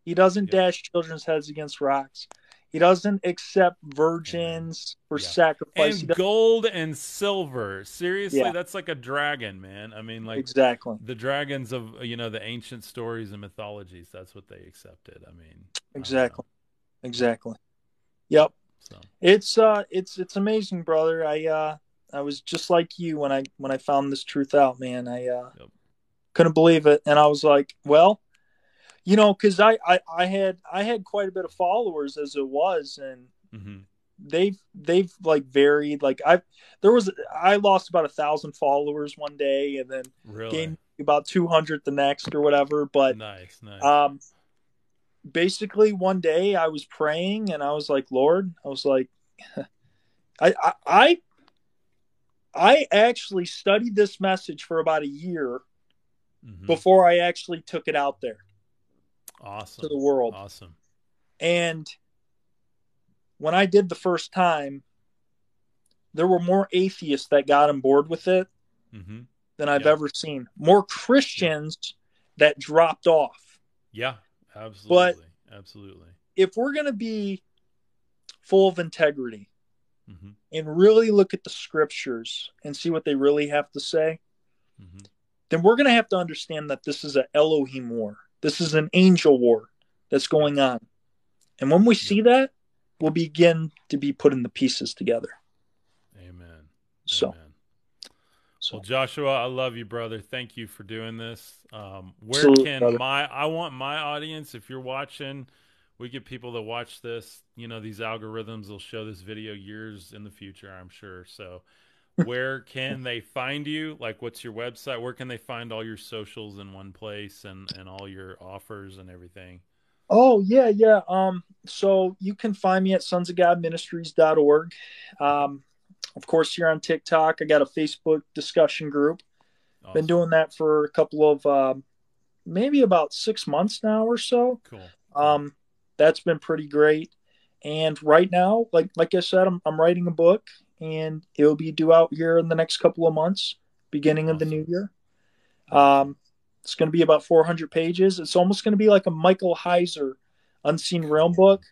Speaker 3: He doesn't yep. dash children's heads against rocks. He doesn't accept virgins Amen. for yeah. sacrifice.
Speaker 2: And gold and silver. Seriously, yeah. that's like a dragon, man. I mean, like
Speaker 3: exactly
Speaker 2: the dragons of you know the ancient stories and mythologies. That's what they accepted. I mean,
Speaker 3: exactly, I exactly. Yep. So. It's uh, it's it's amazing, brother. I uh, I was just like you when I when I found this truth out, man. I uh, yep. couldn't believe it, and I was like, well, you know, because I, I I had I had quite a bit of followers as it was, and mm-hmm. they've they've like varied. Like I there was I lost about a thousand followers one day, and then
Speaker 2: really? gained
Speaker 3: about 200 the next or whatever. But
Speaker 2: nice, nice.
Speaker 3: um, basically, one day I was praying and I was like, Lord, I was like, I, I, I, I actually studied this message for about a year
Speaker 2: Mhm.
Speaker 3: before I actually took it out there
Speaker 2: Awesome.
Speaker 3: to the world.
Speaker 2: Awesome.
Speaker 3: And when I did the first time, there were more atheists that got on board with it
Speaker 2: hmm
Speaker 3: than I've
Speaker 2: Yeah.
Speaker 3: ever seen. More Christians that dropped off.
Speaker 2: Yeah, absolutely. absolutely.
Speaker 3: If we're going to be full of integrity
Speaker 2: hmm
Speaker 3: and really look at the scriptures and see what they really have to say,
Speaker 2: hmm
Speaker 3: then we're going to have to understand that this is an Elohim war. This is an angel war that's going on. And when we see that, we'll begin to be putting the pieces together.
Speaker 2: Amen.
Speaker 3: So,
Speaker 2: Amen.
Speaker 3: so
Speaker 2: Well, Joshua, I love you, brother. Thank you for doing this. Um, where
Speaker 3: Absolutely,
Speaker 2: can
Speaker 3: brother.
Speaker 2: my I want my audience, if you're watching, we get people that watch this. You know, these algorithms will show this video years in the future, I'm sure. So, where can they find you? Like, what's your website? Where can they find all your socials in one place and and all your offers and everything?
Speaker 3: Oh yeah, yeah. Um, so you can find me at sonsofgodministries.org. Um, of course, here on TikTok, I got a Facebook discussion group. Been doing that for a couple of um, maybe about six months now or so.
Speaker 2: cool.
Speaker 3: Um, that's been pretty great. And right now, like like I said, I'm I'm writing a book, and it'll be due out here in the next couple of months, beginning of the new year. Um, it's going to be about 400 pages. It's almost going to be like a Michael Heiser Unseen Realm book,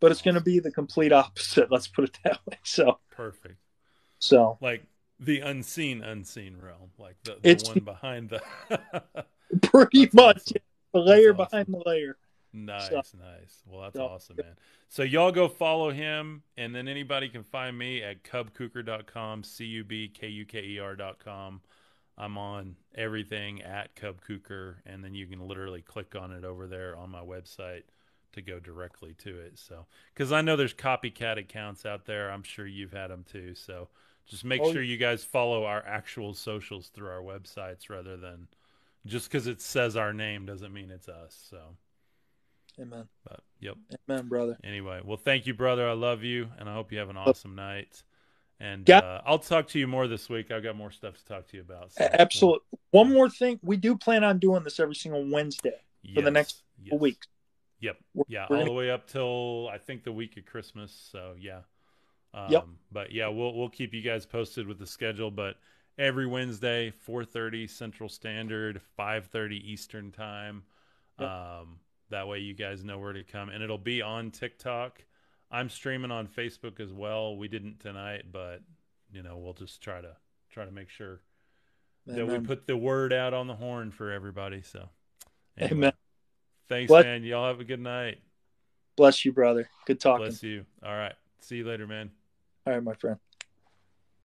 Speaker 3: but it's going to be the complete opposite. Let's put it that way. So,
Speaker 2: Perfect.
Speaker 3: so
Speaker 2: Like the unseen, unseen realm, like the, the one behind the.
Speaker 3: pretty much
Speaker 2: awesome.
Speaker 3: the layer
Speaker 2: That's
Speaker 3: behind the layer.
Speaker 2: Nice,
Speaker 3: So-
Speaker 2: nice. Well, that's
Speaker 3: So-
Speaker 2: awesome, man. So y'all go follow him, and then anybody can find me at cubkuker.com, C U B K U K E R.com. I'm on everything at Cub Kuker, and then you can literally click on it over there on my website to go directly to it. So, because I know there's copycat accounts out there, I'm sure you've had them too. So, just make
Speaker 3: Oh,
Speaker 2: sure you guys follow our actual socials through our websites rather than just because it says our name doesn't mean it's us. So,
Speaker 3: Amen.
Speaker 2: but yep.
Speaker 3: Amen, brother.
Speaker 2: Anyway, well, thank you, brother. I love you, and I hope you have an awesome night. And
Speaker 3: Yeah.
Speaker 2: uh, I'll talk to you more this week. I've got more stuff to talk to you about. so
Speaker 3: Absolutely. One more thing, we do plan on doing this every single Wednesday.
Speaker 2: we'll-
Speaker 3: for the next
Speaker 2: yes,
Speaker 3: weeks.
Speaker 2: Yep.
Speaker 3: We're-
Speaker 2: Yeah,
Speaker 3: we're
Speaker 2: all
Speaker 3: gonna-
Speaker 2: the way up till I think the week of Christmas. So yeah. Um,
Speaker 3: Yep.
Speaker 2: But yeah, we'll we'll keep you guys posted with the schedule. But every Wednesday, four thirty Central Standard, five thirty Eastern Time.
Speaker 3: Yep.
Speaker 2: Um, that way you guys know where to come, and it'll be on TikTok. I'm streaming on Facebook as well. We didn't tonight, but you know we'll just try to try to make sure that we put the word out on the horn for everybody. So, anyway,
Speaker 3: Amen.
Speaker 2: Thanks,
Speaker 3: Bless-
Speaker 2: man. Y'all have a good night.
Speaker 3: Bless you, brother. Good talking.
Speaker 2: Bless you. All right. See you later, man.
Speaker 3: All right, my friend.